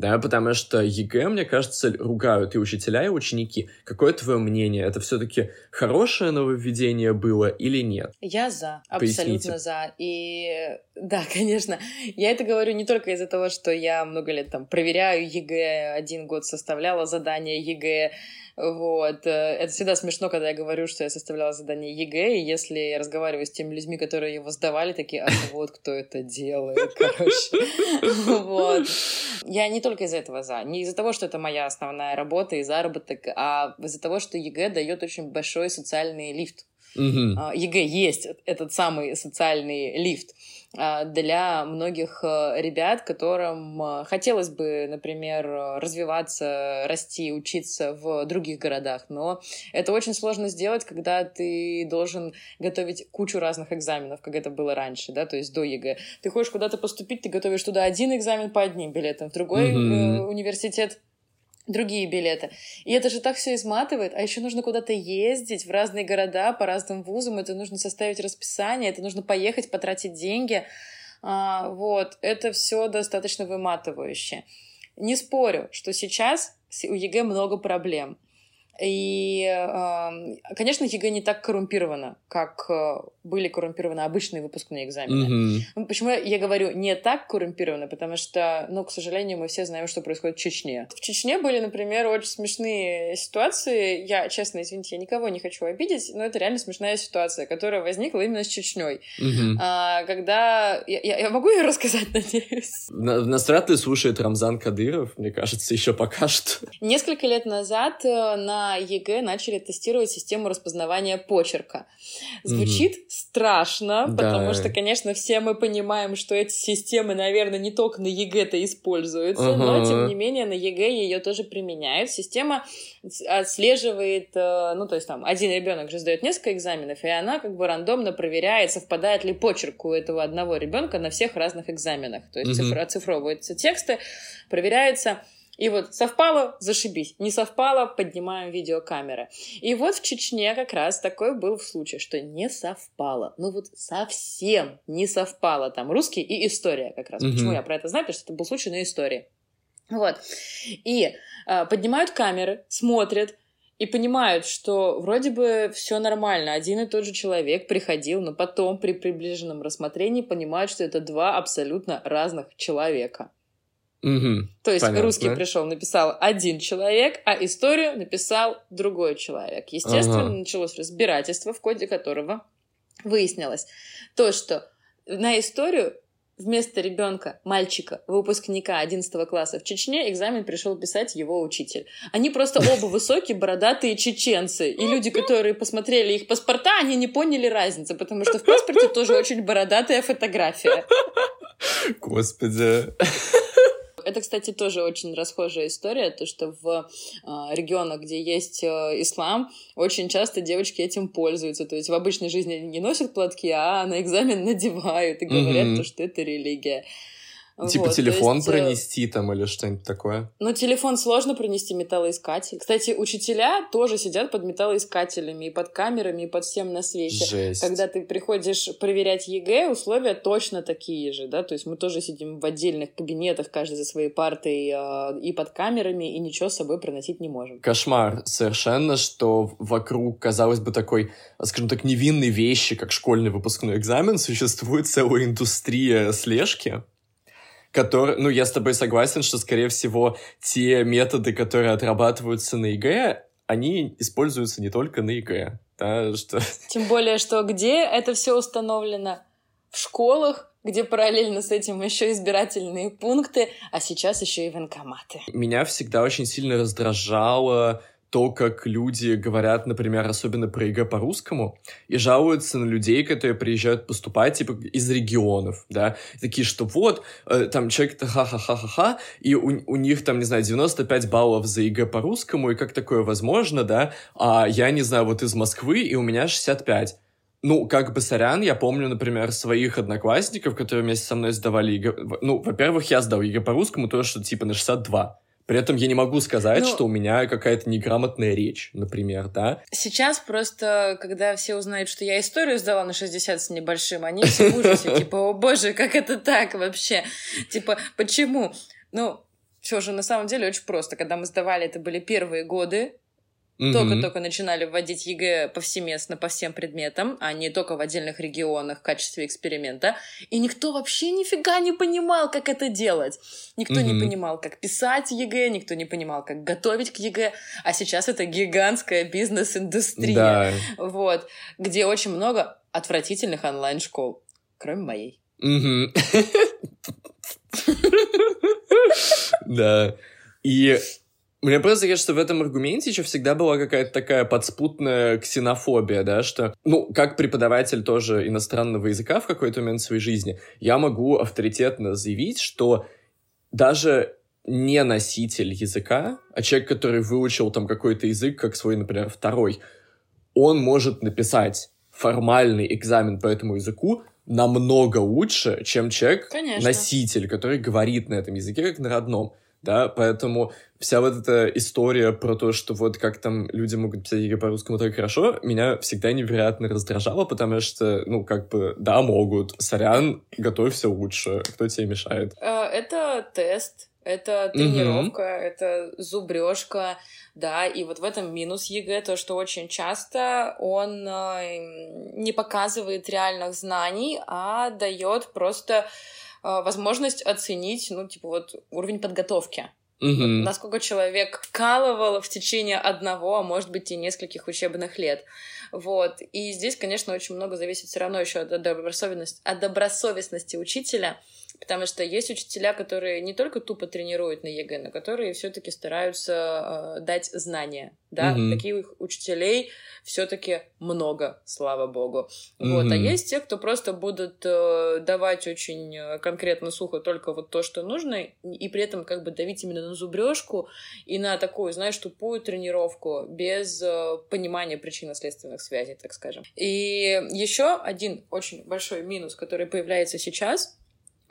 B: Да, потому что ЕГЭ, мне кажется, ругают и учителя, и ученики. Какое твое мнение? Это все-таки хорошее нововведение было или нет?
A: Я за, абсолютно Поясните. за. И да, конечно, я это говорю не только из-за того, что я много лет там проверяю ЕГЭ, один год составляла задание ЕГЭ, вот. Э, это всегда смешно, когда я говорю, что я составляла задание ЕГЭ, и если я разговариваю с теми людьми, которые его сдавали, такие, а вот кто это делает, короче. Вот. Я не только из-за этого за. Не из-за того, что это моя основная работа и заработок, а из-за того, что ЕГЭ дает очень большой социальный лифт. Uh-huh. ЕГЭ есть этот самый социальный лифт. А, для многих э, ребят, которым хотелось бы, например, развиваться, расти, учиться в других городах. Но это очень сложно сделать, когда ты должен готовить кучу разных экзаменов, как это было раньше, да, то есть до ЕГЭ. Ты хочешь куда-то поступить, ты готовишь туда один экзамен по одним билетам, в другой mm-hmm. университет другие билеты. И это же так все изматывает, а еще нужно куда-то ездить в разные города, по разным вузам, это нужно составить расписание, это нужно поехать, потратить деньги. А, вот, это все достаточно выматывающе. Не спорю, что сейчас у ЕГЭ много проблем. И, конечно, ЕГЭ не так коррумпировано, как э, были коррумпированы обычные выпускные экзамены. Mm-hmm. Почему я говорю не так коррумпировано? Потому что, ну, к сожалению, мы все знаем, что происходит в Чечне. В Чечне были, например, очень смешные ситуации. Я, честно, извините, я никого не хочу обидеть, но это реально смешная ситуация, которая возникла именно с Чечней. Mm-hmm. А, когда... Я, я могу ее рассказать, надеюсь?
B: На, нас вряд ли слушает Рамзан Кадыров, мне кажется, еще пока что.
A: Несколько лет назад э, на ЕГЭ начали тестировать систему распознавания почерка. Звучит мм страшно, да. потому что, конечно, все мы понимаем, что эти системы, наверное, не только на ЕГЭ-то используются, uh-huh. но, тем не менее, на ЕГЭ ее тоже применяют. Система отслеживает, э, ну, то есть там один ребенок же сдает несколько экзаменов, и она как бы рандомно проверяет, совпадает ли почерк у этого одного ребенка на всех разных экзаменах. То есть uh-huh. оцифровываются тексты, проверяется и вот совпало, зашибись. Не совпало, поднимаем видеокамеры. И вот в Чечне как раз такой был случай, что не совпало. Ну вот совсем не совпало. Там русский и история как раз. Угу. Почему я про это знаю? Потому что это был случай на истории. Вот. И э, поднимают камеры, смотрят, и понимают, что вроде бы все нормально, один и тот же человек приходил, но потом при приближенном рассмотрении понимают, что это два абсолютно разных человека.
B: Угу,
A: То есть понятно. русский пришел, написал один человек, а историю написал другой человек. Естественно, ага. началось разбирательство, в коде которого выяснилось то, что на историю вместо ребенка, мальчика, выпускника 11 класса в Чечне, экзамен пришел писать его учитель. Они просто оба высокие, бородатые чеченцы. И люди, которые посмотрели их паспорта, они не поняли разницы, потому что в паспорте тоже очень бородатая фотография.
B: Господи.
A: Это, кстати, тоже очень расхожая история, то, что в э, регионах, где есть э, ислам, очень часто девочки этим пользуются. То есть в обычной жизни они не носят платки, а на экзамен надевают и говорят, mm-hmm. то, что это религия.
B: Типа вот, телефон есть, э, пронести там или что-нибудь такое?
A: Ну, телефон сложно пронести металлоискатель. Кстати, учителя тоже сидят под металлоискателями и под камерами, и под всем на свете.
B: Жесть.
A: Когда ты приходишь проверять ЕГЭ, условия точно такие же, да, то есть мы тоже сидим в отдельных кабинетах, каждый за своей партой э, и под камерами, и ничего с собой проносить не можем.
B: Кошмар совершенно, что вокруг, казалось бы, такой, скажем так, невинной вещи, как школьный выпускной экзамен, существует целая индустрия слежки, который, ну, я с тобой согласен, что, скорее всего, те методы, которые отрабатываются на ЕГЭ, они используются не только на ЕГЭ, да, что...
A: Тем более, что где это все установлено? В школах, где параллельно с этим еще избирательные пункты, а сейчас еще и военкоматы.
B: Меня всегда очень сильно раздражало то, как люди говорят, например, особенно про ЕГЭ по-русскому, и жалуются на людей, которые приезжают поступать, типа, из регионов, да, такие, что вот, э, там, человек-то ха-ха-ха-ха-ха, и у, у них, там, не знаю, 95 баллов за ЕГЭ по-русскому, и как такое возможно, да, а я, не знаю, вот из Москвы, и у меня 65. Ну, как бы сорян, я помню, например, своих одноклассников, которые вместе со мной сдавали ЕГЭ. Ну, во-первых, я сдал ЕГЭ по-русскому, то, что типа на 62. При этом я не могу сказать, ну, что у меня какая-то неграмотная речь, например, да?
A: Сейчас просто, когда все узнают, что я историю сдала на 60 с небольшим, они все в ужасе, типа, о боже, как это так вообще? Типа, почему? Ну, все же на самом деле очень просто. Когда мы сдавали, это были первые годы, только-только начинали вводить ЕГЭ повсеместно по всем предметам, а не только в отдельных регионах в качестве эксперимента. И никто вообще нифига не понимал, как это делать. Никто mm-hmm. не понимал, как писать ЕГЭ, никто не понимал, как готовить к ЕГЭ. А сейчас это гигантская бизнес-индустрия. Да. Вот. Где очень много отвратительных онлайн-школ. Кроме моей.
B: Да. И мне просто кажется, что в этом аргументе еще всегда была какая-то такая подспутная ксенофобия, да, что, ну, как преподаватель тоже иностранного языка в какой-то момент своей жизни, я могу авторитетно заявить, что даже не носитель языка, а человек, который выучил там какой-то язык, как свой, например, второй, он может написать формальный экзамен по этому языку намного лучше, чем человек, Конечно. носитель, который говорит на этом языке как на родном да, поэтому вся вот эта история про то, что вот как там люди могут писать ЕГЭ по-русскому так хорошо, меня всегда невероятно раздражало, потому что, ну, как бы, да, могут, сорян, готовься лучше, кто тебе мешает?
A: Э, это тест, это тренировка, угу. это зубрежка, да, и вот в этом минус ЕГЭ, то, что очень часто он э, не показывает реальных знаний, а дает просто а, возможность оценить, ну, типа, вот уровень подготовки.
B: Угу.
A: Насколько человек вкалывал в течение одного, а может быть и нескольких учебных лет. Вот. И здесь, конечно, очень много зависит все равно еще от добросовестности, от добросовестности учителя, потому что есть учителя, которые не только тупо тренируют на ЕГЭ, но которые все-таки стараются э, дать знания. Да, угу. таких учителей все-таки много, слава богу. Угу. Вот, а есть те, кто просто будут э, давать очень э, конкретно сухо только вот то, что нужно, и при этом как бы давить именно на зубрежку и на такую, знаешь, тупую тренировку без э, понимания причинно-следственных связей, так скажем. И еще один очень большой минус, который появляется сейчас,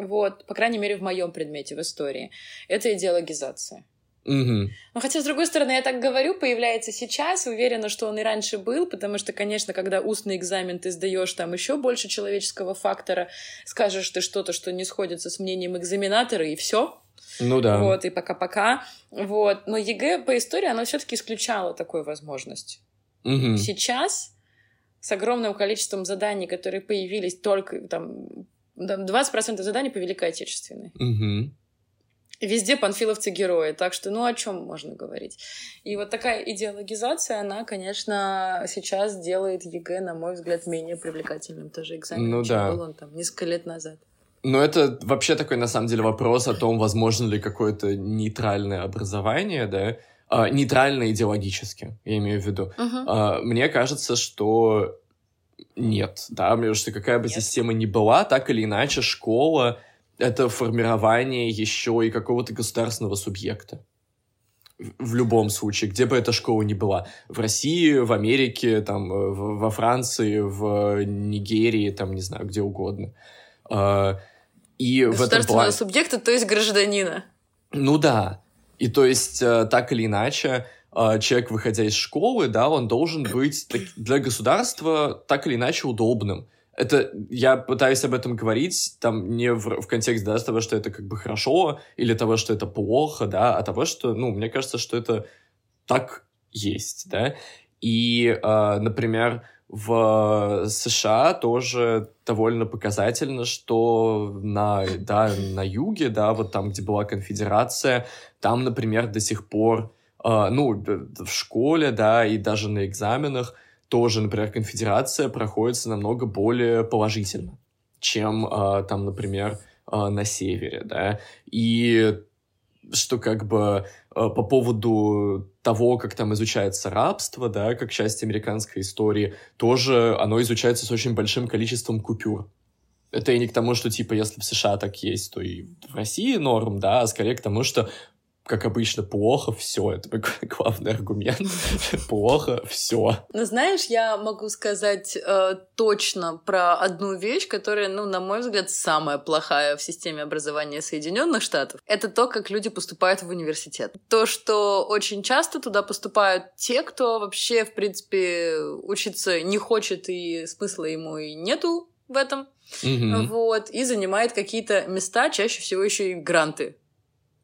A: вот, по крайней мере, в моем предмете, в истории, это идеологизация.
B: Угу.
A: Но хотя, с другой стороны, я так говорю, появляется сейчас, уверена, что он и раньше был, потому что, конечно, когда устный экзамен ты сдаешь, там еще больше человеческого фактора, скажешь ты что-то, что не сходится с мнением экзаменатора, и все.
B: Ну да.
A: Вот, и пока-пока. Вот. Но ЕГЭ по истории, оно все-таки исключало такую возможность.
B: Угу.
A: Сейчас с огромным количеством заданий, которые появились только там, там 20% заданий по Великой Отечественной.
B: Угу
A: Везде панфиловцы герои, так что ну о чем можно говорить? И вот такая идеологизация, она, конечно, сейчас делает ЕГЭ, на мой взгляд, менее привлекательным тоже экзаменом, ну, чем да. был он там несколько лет назад.
B: Но это вообще такой, на самом деле, вопрос о том, возможно ли какое-то нейтральное образование, да, а, нейтрально идеологически, я имею в виду. Uh-huh. А, мне кажется, что нет, да, потому что какая бы нет. система ни была, так или иначе школа — это формирование еще и какого-то государственного субъекта. В любом случае, где бы эта школа ни была. В России, в Америке, там, э, во Франции, в Нигерии, там, не знаю, где угодно. А,
A: и в этом субъекта, то есть гражданина.
B: Ну да. И то есть, э, так или иначе, человек, выходя из школы, да, он должен быть для государства так или иначе удобным. Это я пытаюсь об этом говорить, там не в, в контексте да, того, что это как бы хорошо, или того, что это плохо, да, а того, что, ну, мне кажется, что это так есть, да. И, э, например, в США тоже довольно показательно, что на, да, на юге, да, вот там, где была конфедерация, там, например, до сих пор, ну, в школе, да, и даже на экзаменах тоже, например, конфедерация проходится намного более положительно, чем э, там, например, э, на севере, да, и что как бы по поводу того, как там изучается рабство, да, как часть американской истории, тоже оно изучается с очень большим количеством купюр. Это и не к тому, что, типа, если в США так есть, то и в России норм, да, а скорее к тому, что как обычно, плохо все. Это главный аргумент. плохо все.
A: Ну, знаешь, я могу сказать э, точно про одну вещь, которая, ну, на мой взгляд, самая плохая в системе образования Соединенных Штатов. Это то, как люди поступают в университет. То, что очень часто туда поступают те, кто вообще, в принципе, учиться не хочет и смысла ему и нету в этом. Mm-hmm. Вот, и занимает какие-то места, чаще всего еще и гранты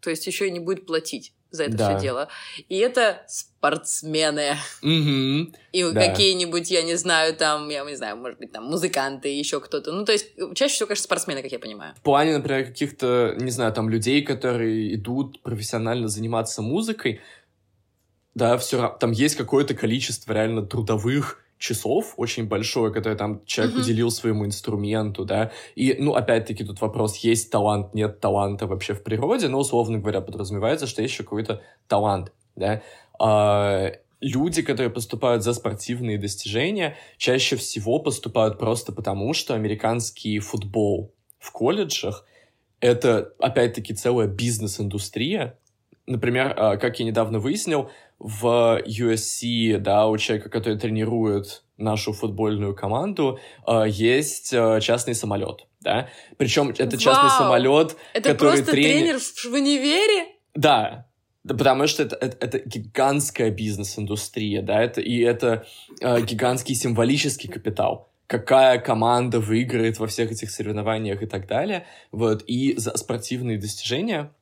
A: то есть еще и не будет платить за это да. все дело. И это спортсмены.
B: Mm-hmm.
A: И да. какие-нибудь, я не знаю, там, я не знаю, может быть, там музыканты, еще кто-то. Ну, то есть, чаще всего, конечно, спортсмены, как я понимаю.
B: В плане, например, каких-то, не знаю, там, людей, которые идут профессионально заниматься музыкой, да, все там есть какое-то количество реально трудовых часов очень большое, которое там человек mm-hmm. уделил своему инструменту, да, и, ну, опять-таки тут вопрос, есть талант, нет таланта вообще в природе, но, условно говоря, подразумевается, что есть еще какой-то талант, да, а, люди, которые поступают за спортивные достижения, чаще всего поступают просто потому, что американский футбол в колледжах это, опять-таки, целая бизнес-индустрия, Например, а, как я недавно выяснил, в USC, да, у человека, который тренирует нашу футбольную команду, а, есть а, частный самолет, да. Причем это Вау! частный самолет,
A: это который просто тренер... тренер в универе?
B: Да, потому что это, это, это гигантская бизнес-индустрия, да, это, и это э, гигантский символический капитал какая команда выиграет во всех этих соревнованиях и так далее. Вот. И за спортивные достижения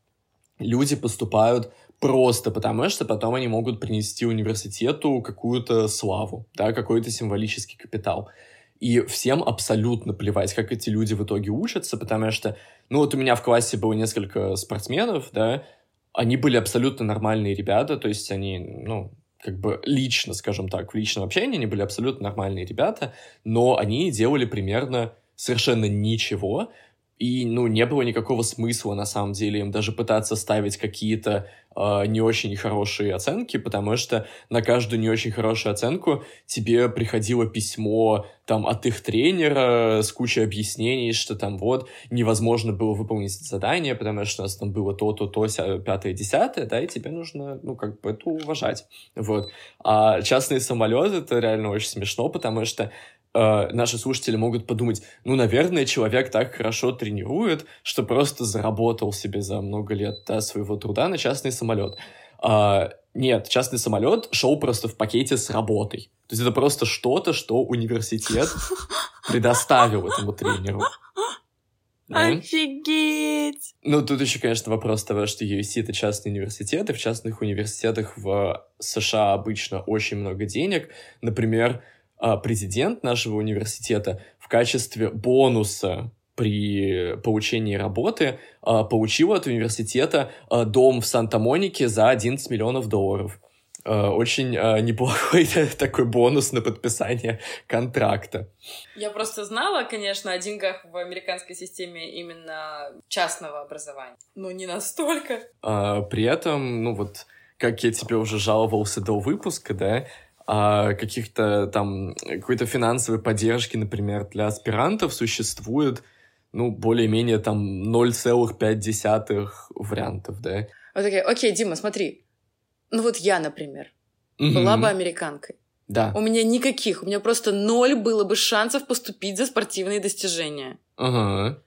B: люди поступают просто потому, что потом они могут принести университету какую-то славу, да, какой-то символический капитал. И всем абсолютно плевать, как эти люди в итоге учатся, потому что, ну вот у меня в классе было несколько спортсменов, да, они были абсолютно нормальные ребята, то есть они, ну, как бы лично, скажем так, в личном общении они были абсолютно нормальные ребята, но они делали примерно совершенно ничего, и, ну, не было никакого смысла, на самом деле, им даже пытаться ставить какие-то э, не очень хорошие оценки, потому что на каждую не очень хорошую оценку тебе приходило письмо там от их тренера с кучей объяснений, что там вот невозможно было выполнить задание, потому что у нас там было то-то, то, пятое, десятое, да, и тебе нужно, ну, как бы это уважать, вот. А частный самолет это реально очень смешно, потому что э, наши слушатели могут подумать, ну, наверное, человек так хорошо тренирует, что просто заработал себе за много лет да, своего труда на частный самолет. А, нет, частный самолет шел просто в пакете с работой. То есть это просто что-то, что университет предоставил этому тренеру.
A: Офигеть!
B: Ну, тут еще, конечно, вопрос того, что USC — это частный университет, и в частных университетах в США обычно очень много денег. Например, президент нашего университета в качестве бонуса при получении работы получил от университета дом в Санта-Монике за 11 миллионов долларов. Очень неплохой такой бонус на подписание контракта.
A: Я просто знала, конечно, о деньгах в американской системе именно частного образования, но не настолько.
B: При этом, ну вот, как я тебе уже жаловался до выпуска, да, а каких-то там какой-то финансовой поддержки, например, для аспирантов существует, ну, более-менее там 0,5 вариантов, да.
A: Вот окей, окей, Дима, смотри. Ну вот я, например, угу. была бы американкой.
B: Да.
A: У меня никаких, у меня просто ноль было бы шансов поступить за спортивные достижения.
B: Ага.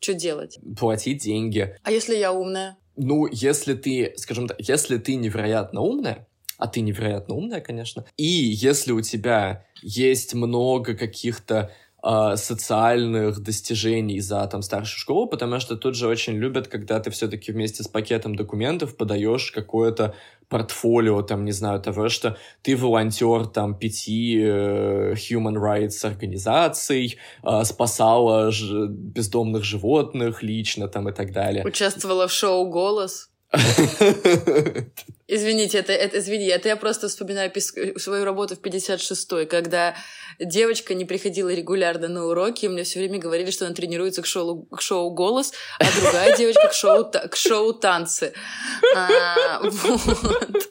A: Что делать?
B: Платить деньги.
A: А если я умная?
B: Ну, если ты, скажем так, если ты невероятно умная, а ты невероятно умная, конечно, и если у тебя есть много каких-то э, социальных достижений за там старшую школу, потому что тут же очень любят, когда ты все-таки вместе с пакетом документов подаешь какое-то портфолио, там, не знаю, того, что ты волонтер там пяти э, human rights организаций, э, спасала ж- бездомных животных лично там и так далее.
A: Участвовала в шоу «Голос». Извините, это, это, извини, это я просто вспоминаю свою работу в 56-й, когда девочка не приходила регулярно на уроки, и мне все время говорили, что она тренируется к шоу, к шоу «Голос», а другая девочка к шоу, к шоу «Танцы». А, вот.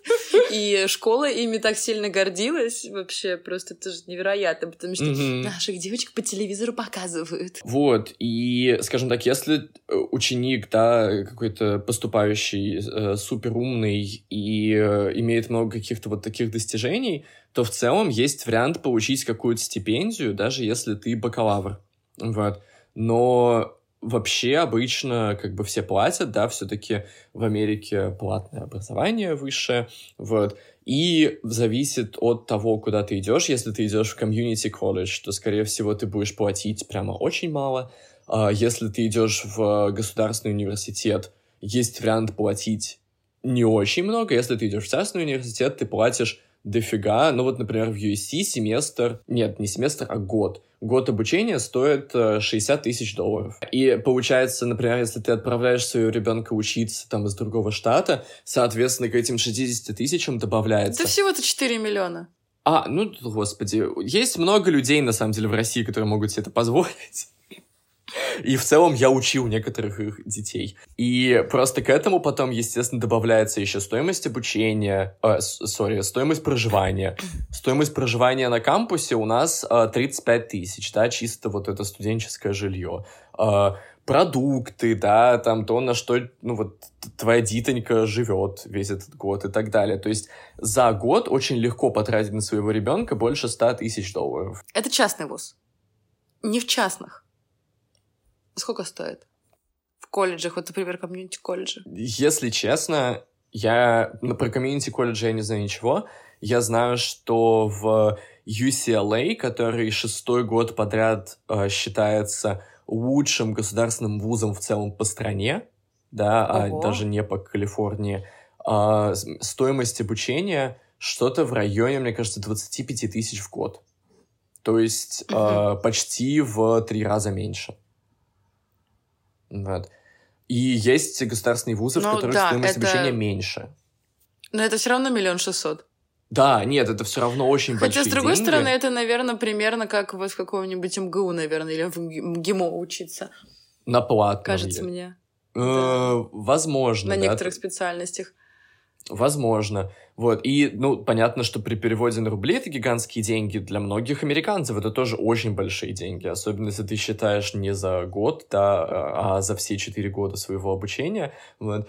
A: И школа ими так сильно гордилась, вообще просто это же невероятно, потому что mm-hmm. наших девочек по телевизору показывают.
B: Вот, и, скажем так, если э, ученик, да, какой-то поступающий, э, суперумный и э, имеет много каких-то вот таких достижений, то в целом есть вариант получить какую-то стипендию, даже если ты бакалавр. Вот. Но вообще обычно как бы все платят, да, все-таки в Америке платное образование высшее, вот. И зависит от того, куда ты идешь. Если ты идешь в комьюнити колледж, то, скорее всего, ты будешь платить прямо очень мало. А если ты идешь в государственный университет, есть вариант платить не очень много. Если ты идешь в частный университет, ты платишь дофига. Ну вот, например, в USC семестр, нет, не семестр, а год. Год обучения стоит 60 э, тысяч долларов. И получается, например, если ты отправляешь своего ребенка учиться там из другого штата, соответственно, к этим 60 тысячам добавляется...
A: Да всего-то 4 миллиона.
B: А, ну, господи, есть много людей, на самом деле, в России, которые могут себе это позволить. И в целом я учил некоторых их детей. И просто к этому потом, естественно, добавляется еще стоимость обучения, э, сори, стоимость проживания. Стоимость проживания на кампусе у нас э, 35 тысяч, да, чисто вот это студенческое жилье. Э, продукты, да, там то, на что, ну, вот, твоя дитонька живет весь этот год и так далее. То есть за год очень легко потратить на своего ребенка больше 100 тысяч долларов.
A: Это частный вуз. Не в частных. Сколько стоит? В колледжах, вот, например, комьюнити-колледжи.
B: Если честно, я ну, про комьюнити-колледжи я не знаю ничего. Я знаю, что в UCLA, который шестой год подряд э, считается лучшим государственным вузом в целом по стране, да, а Ого. а даже не по Калифорнии, э, стоимость обучения что-то в районе, мне кажется, 25 тысяч в год. То есть э, почти в три раза меньше. Вот. И есть государственные вузы, ну, в которых да, стоимость это... обучения меньше.
A: Но это все равно миллион шестьсот.
B: Да, нет, это все равно очень
A: Хотя,
B: большие
A: с другой
B: деньги.
A: стороны, это, наверное, примерно как в каком-нибудь МГУ, наверное, или в ГИМО учиться.
B: На платном.
A: Кажется мне.
B: Э, да. Возможно.
A: На некоторых специальностях.
B: Возможно. Вот. И, ну, понятно, что при переводе на рубли это гигантские деньги. Для многих американцев это тоже очень большие деньги. Особенно, если ты считаешь не за год, да, а за все четыре года своего обучения. Вот.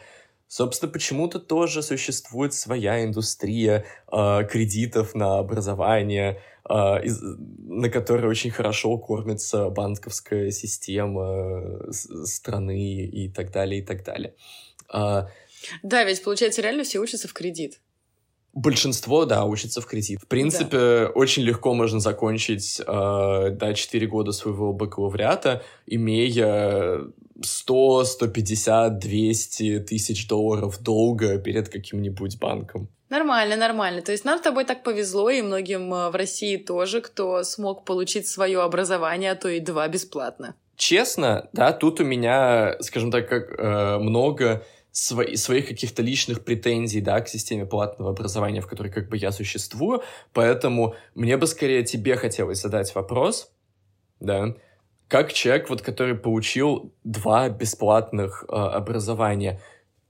B: Собственно, почему-то тоже существует своя индустрия э, кредитов на образование, э, из, на которой очень хорошо кормится банковская система э, страны и так далее, и так далее. Э,
A: да, ведь получается реально все учатся в кредит.
B: Большинство, да, учатся в кредит. В принципе, да. очень легко можно закончить, э, да, 4 года своего бакалавриата, имея 100, 150, 200 тысяч долларов долга перед каким-нибудь банком.
A: Нормально, нормально. То есть нам с тобой так повезло, и многим э, в России тоже, кто смог получить свое образование, а то и два бесплатно.
B: честно, да, тут у меня, скажем так, как э, много свои, своих каких-то личных претензий, да, к системе платного образования, в которой как бы я существую, поэтому мне бы скорее тебе хотелось задать вопрос, да, как человек, вот, который получил два бесплатных э, образования,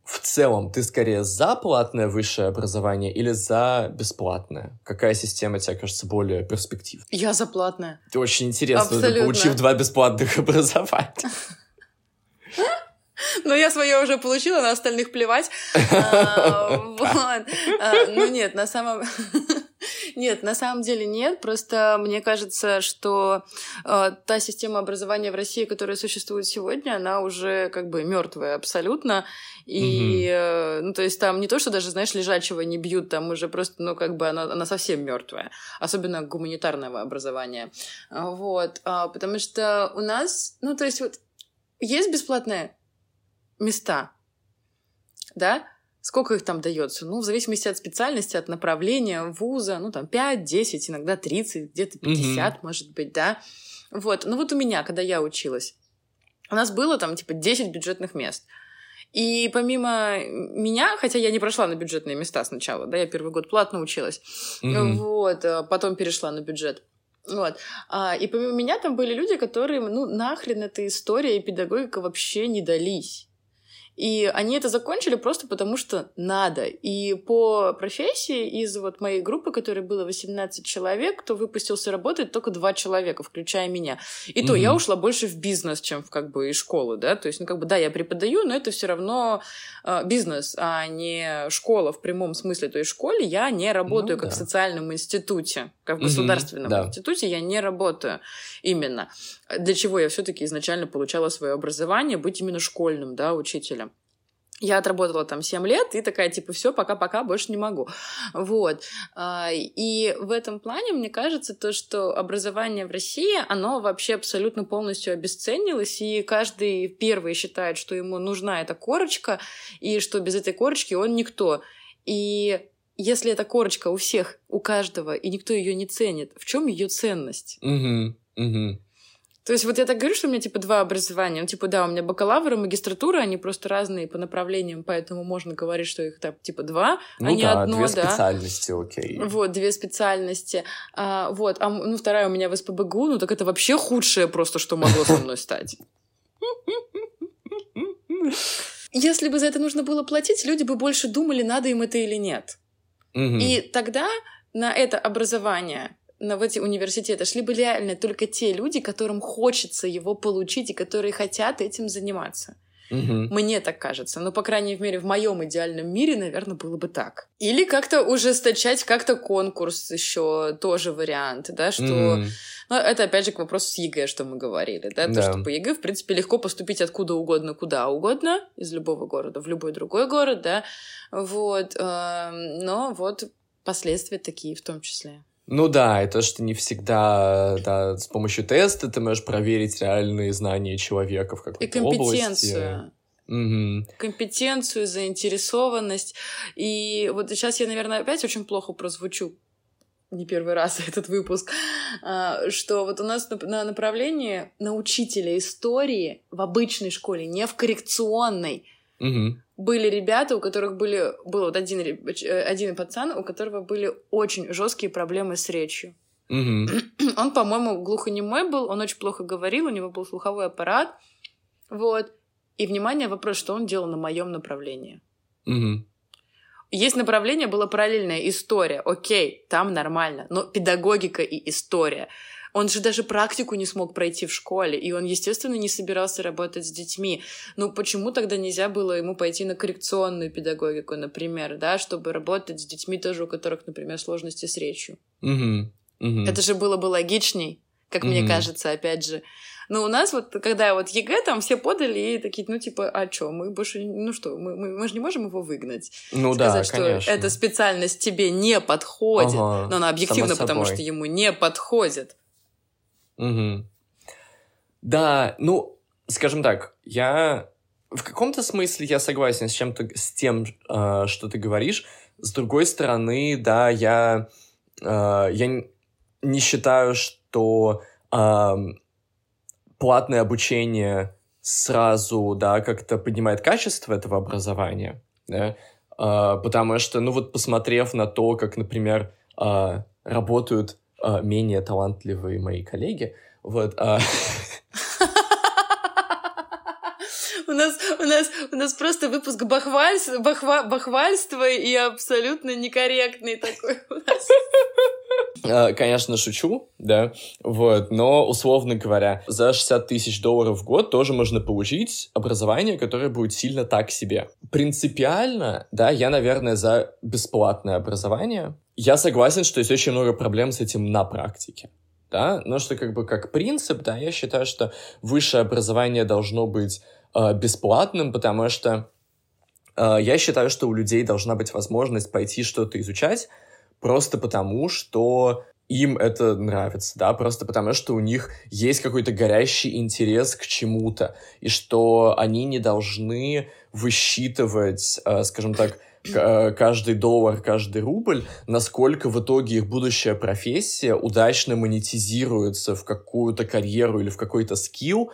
B: в целом ты скорее за платное высшее образование или за бесплатное? Какая система тебе кажется более перспективной?
A: Я за платное.
B: Это очень интересно, Абсолютно. получив два бесплатных образования.
A: Но я свое уже получила, на остальных плевать. А. А, ну нет, на самом... Нет, на самом деле нет. Просто мне кажется, что э, та система образования в России, которая существует сегодня, она уже как бы мертвая абсолютно. И, э, ну, то есть там не то, что даже, знаешь, лежачего не бьют, там уже просто, ну, как бы она, она совсем мертвая. Особенно гуманитарного образования. Вот. А, потому что у нас, ну, то есть вот есть бесплатные места, да? Сколько их там дается? Ну, в зависимости от специальности, от направления вуза, ну, там 5, 10, иногда 30, где-то 50, mm-hmm. может быть, да. Вот. Ну, вот у меня, когда я училась, у нас было там, типа, 10 бюджетных мест. И помимо меня, хотя я не прошла на бюджетные места сначала, да, я первый год платно училась, mm-hmm. вот, а потом перешла на бюджет. Вот. А, и помимо меня там были люди, которые, ну, нахрен эта история и педагогика вообще не дались. И они это закончили просто потому, что надо. И по профессии из вот моей группы, которой было 18 человек, кто выпустился работать, только два человека, включая меня. И mm-hmm. то я ушла больше в бизнес, чем в как бы и школу, да. То есть, ну, как бы, да, я преподаю, но это все равно э, бизнес, а не школа в прямом смысле. То есть, в школе я не работаю ну, как да. в социальном институте, как в государственном mm-hmm, институте, я не работаю именно. Для чего я все-таки изначально получала свое образование, быть именно школьным, да, учителем. Я отработала там 7 лет и такая, типа, все, пока-пока, больше не могу. Вот. А, и в этом плане, мне кажется, то, что образование в России, оно вообще абсолютно полностью обесценилось, и каждый первый считает, что ему нужна эта корочка, и что без этой корочки он никто. И если эта корочка у всех, у каждого, и никто ее не ценит, в чем ее ценность?
B: Угу, угу.
A: То есть вот я так говорю, что у меня типа два образования. Ну, типа, да, у меня бакалавр и магистратура, они просто разные по направлениям, поэтому можно говорить, что их там типа два,
B: ну,
A: а не
B: да,
A: одно,
B: две
A: да.
B: специальности, окей.
A: Вот, две специальности. А, вот, а ну, вторая у меня в СПБГУ, ну так это вообще худшее просто, что могло со мной стать. Если бы за это нужно было платить, люди бы больше думали, надо им это или нет. И тогда на это образование на, в эти университеты шли бы реально только те люди, которым хочется его получить и которые хотят этим заниматься.
B: Угу.
A: Мне так кажется. Но, по крайней мере, в моем идеальном мире, наверное, было бы так. Или как-то ужесточать как-то конкурс еще тоже вариант, да, что... Mm. Ну, это, опять же, к вопросу с ЕГЭ, что мы говорили, да, да. то, что по ЕГЭ, в принципе, легко поступить откуда угодно, куда угодно, из любого города в любой другой город, да, вот, эм, но вот последствия такие в том числе.
B: Ну да, и то, что не всегда да, с помощью теста ты можешь проверить реальные знания человека в какой-то
A: И компетенцию.
B: Угу.
A: Компетенцию, заинтересованность. И вот сейчас я, наверное, опять очень плохо прозвучу, не первый раз этот выпуск, а, что вот у нас на направлении на учителя истории в обычной школе, не в коррекционной,
B: угу
A: были ребята, у которых были... Был вот один, э, один пацан, у которого были очень жесткие проблемы с речью.
B: Угу.
A: Он, по-моему, глухонемой был, он очень плохо говорил, у него был слуховой аппарат. Вот. И, внимание, вопрос, что он делал на моем направлении.
B: Угу.
A: Есть направление, было параллельная история. Окей, там нормально. Но педагогика и история. Он же даже практику не смог пройти в школе, и он, естественно, не собирался работать с детьми. Ну, почему тогда нельзя было ему пойти на коррекционную педагогику, например, да, чтобы работать с детьми тоже, у которых, например, сложности с речью?
B: Угу. Угу.
A: Это же было бы логичней, как угу. мне кажется, опять же. Но у нас вот, когда вот ЕГЭ, там все подали и такие, ну, типа, а что, мы больше, ну что, мы, мы, мы же не можем его выгнать.
B: Ну
A: Сказать,
B: да, конечно.
A: что эта специальность тебе не подходит. Ага, но она объективно, потому что ему не подходит.
B: Угу. Да, ну, скажем так, я в каком-то смысле я согласен с чем-то, с тем, э, что ты говоришь. С другой стороны, да, я, э, я не считаю, что э, платное обучение сразу, да, как-то поднимает качество этого образования, да, а, потому что, ну вот посмотрев на то, как, например, а, работают менее талантливые мои коллеги, вот, а,
A: нас, у нас, у нас просто выпуск бахвальства, бахва, бахвальства и абсолютно некорректный такой у нас.
B: А, конечно, шучу, да, вот, но, условно говоря, за 60 тысяч долларов в год тоже можно получить образование, которое будет сильно так себе. Принципиально, да, я, наверное, за бесплатное образование. Я согласен, что есть очень много проблем с этим на практике да, но что как бы как принцип, да, я считаю, что высшее образование должно быть э, бесплатным, потому что э, я считаю, что у людей должна быть возможность пойти что-то изучать просто потому, что им это нравится, да, просто потому что у них есть какой-то горящий интерес к чему-то, и что они не должны высчитывать, э, скажем так, Э, каждый доллар, каждый рубль, насколько в итоге их будущая профессия удачно монетизируется в какую-то карьеру или в какой-то скилл,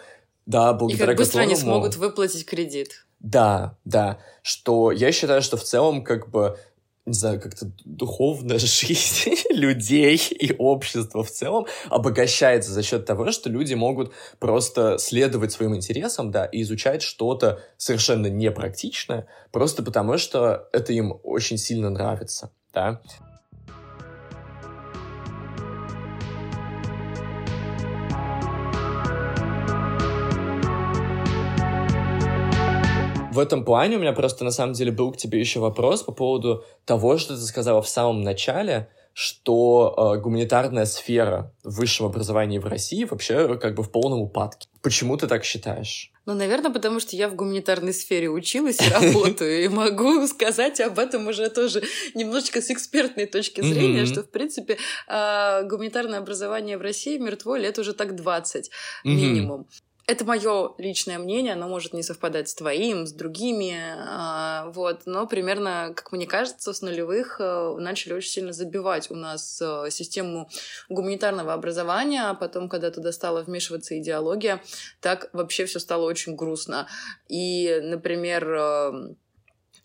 B: да, благодаря
A: И как быстро
B: которому...
A: они смогут выплатить кредит.
B: Да, да, что я считаю, что в целом как бы не знаю, как-то духовная жизнь людей и общества в целом обогащается за счет того, что люди могут просто следовать своим интересам, да, и изучать что-то совершенно непрактичное, просто потому что это им очень сильно нравится, да. В этом плане у меня просто на самом деле был к тебе еще вопрос по поводу того, что ты сказала в самом начале, что э, гуманитарная сфера высшего образования в России вообще как бы в полном упадке. Почему ты так считаешь?
A: Ну, наверное, потому что я в гуманитарной сфере училась и работаю, и могу сказать об этом уже тоже немножечко с экспертной точки зрения, что, в принципе, а, гуманитарное образование в России мертво лет уже так 20 минимум. Это мое личное мнение, оно может не совпадать с твоим, с другими, а, вот, но примерно, как мне кажется, с нулевых э, начали очень сильно забивать у нас э, систему гуманитарного образования, а потом, когда туда стала вмешиваться идеология, так вообще все стало очень грустно. И, например, эм,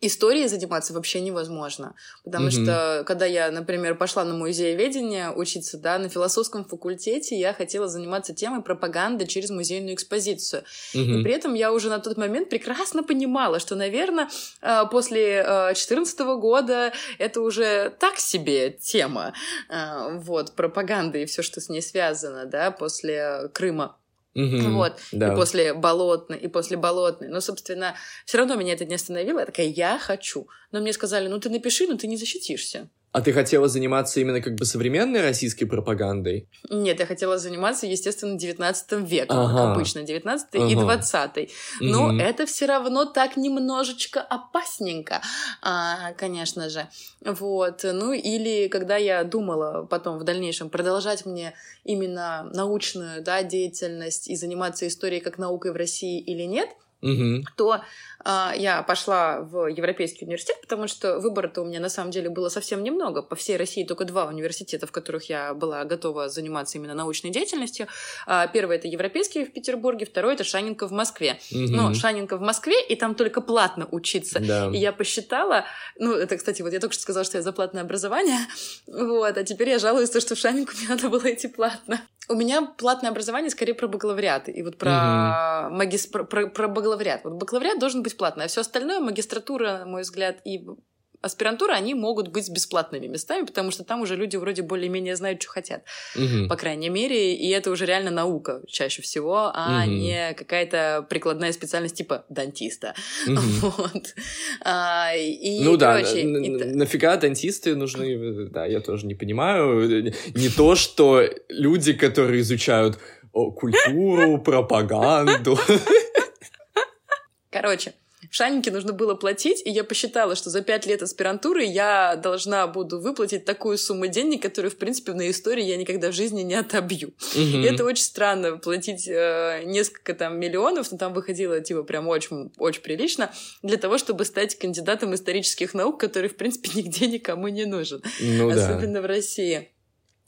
A: историей заниматься вообще невозможно. Потому mm-hmm. что, когда я, например, пошла на музееведение учиться, да, на философском факультете, я хотела заниматься темой пропаганды через музейную экспозицию. Mm-hmm. И при этом я уже на тот момент прекрасно понимала, что, наверное, э, после 2014 э, года это уже так себе тема, э, вот, пропаганды и все, что с ней связано, да, после Крыма.
B: Угу,
A: вот.
B: Да.
A: И после болотной, и после болотной. Но, собственно, все равно меня это не остановило. Я такая, я хочу. Но мне сказали, ну ты напиши, но ты не защитишься.
B: А ты хотела заниматься именно как бы современной российской пропагандой?
A: Нет, я хотела заниматься, естественно, 19 веком, ага. как обычно, 19 ага. и 20 Но угу. это все равно так немножечко опасненько, а, конечно же. Вот. Ну, или когда я думала потом в дальнейшем продолжать мне именно научную да, деятельность и заниматься историей как наукой в России или нет,
B: угу.
A: то я пошла в Европейский университет, потому что выбора-то у меня на самом деле было совсем немного. По всей России только два университета, в которых я была готова заниматься именно научной деятельностью. А, первый это Европейский в Петербурге, второй это Шанинка в Москве.
B: Угу.
A: Но Шанинка в Москве, и там только платно учиться.
B: Да.
A: И я посчитала, ну, это, кстати, вот я только что сказала, что я за платное образование, вот, а теперь я жалуюсь, то, что в Шанинку мне надо было идти платно. У меня платное образование скорее про бакалавриат, и вот про, угу. магис... про, про, про бакалавриат. Вот бакалавриат должен быть бесплатно. А все остальное, магистратура, на мой взгляд, и аспирантура, они могут быть бесплатными местами, потому что там уже люди вроде более-менее знают, что хотят,
B: угу.
A: по крайней мере, и это уже реально наука чаще всего, а угу. не какая-то прикладная специальность типа дантиста.
B: Угу.
A: Вот. А, и,
B: ну
A: короче,
B: да,
A: и...
B: нафига дантисты нужны, да, я тоже не понимаю. Не то, что люди, которые изучают культуру, пропаганду.
A: Короче, в Шанике нужно было платить, и я посчитала, что за пять лет аспирантуры я должна буду выплатить такую сумму денег, которую, в принципе, на истории я никогда в жизни не отобью.
B: Угу. И
A: это очень странно, платить э, несколько там миллионов, но там выходило, типа, прям очень, очень прилично, для того, чтобы стать кандидатом исторических наук, который, в принципе, нигде никому не нужен.
B: Ну,
A: Особенно
B: да.
A: в России.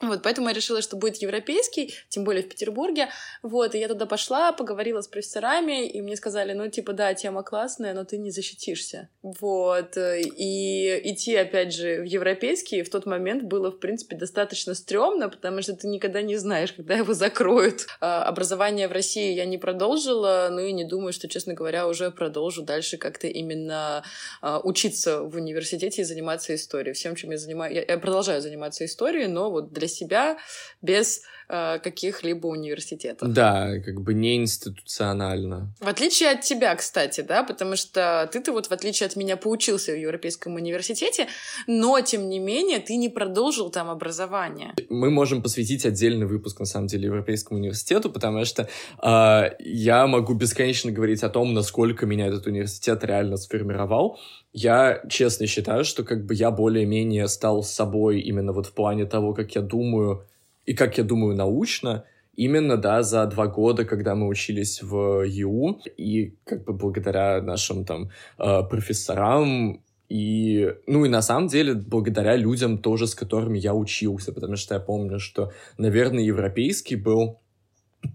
A: Вот, поэтому я решила, что будет европейский, тем более в Петербурге. Вот, и я туда пошла, поговорила с профессорами, и мне сказали, ну, типа, да, тема классная, но ты не защитишься. Вот, и идти, опять же, в европейский в тот момент было, в принципе, достаточно стрёмно, потому что ты никогда не знаешь, когда его закроют. А, образование в России я не продолжила, ну и не думаю, что, честно говоря, уже продолжу дальше как-то именно а, учиться в университете и заниматься историей. Всем, чем я занимаюсь, я продолжаю заниматься историей, но вот для себя без э, каких-либо университетов.
B: Да, как бы не институционально.
A: В отличие от тебя, кстати, да, потому что ты-то вот в отличие от меня поучился в Европейском университете, но тем не менее ты не продолжил там образование.
B: Мы можем посвятить отдельный выпуск, на самом деле, Европейскому университету, потому что э, я могу бесконечно говорить о том, насколько меня этот университет реально сформировал. Я честно считаю, что как бы я более-менее стал собой именно вот в плане того, как я думаю и как я думаю научно, именно, да, за два года, когда мы учились в ЮУ, и как бы благодаря нашим там э, профессорам и, ну и на самом деле, благодаря людям тоже, с которыми я учился, потому что я помню, что, наверное, европейский был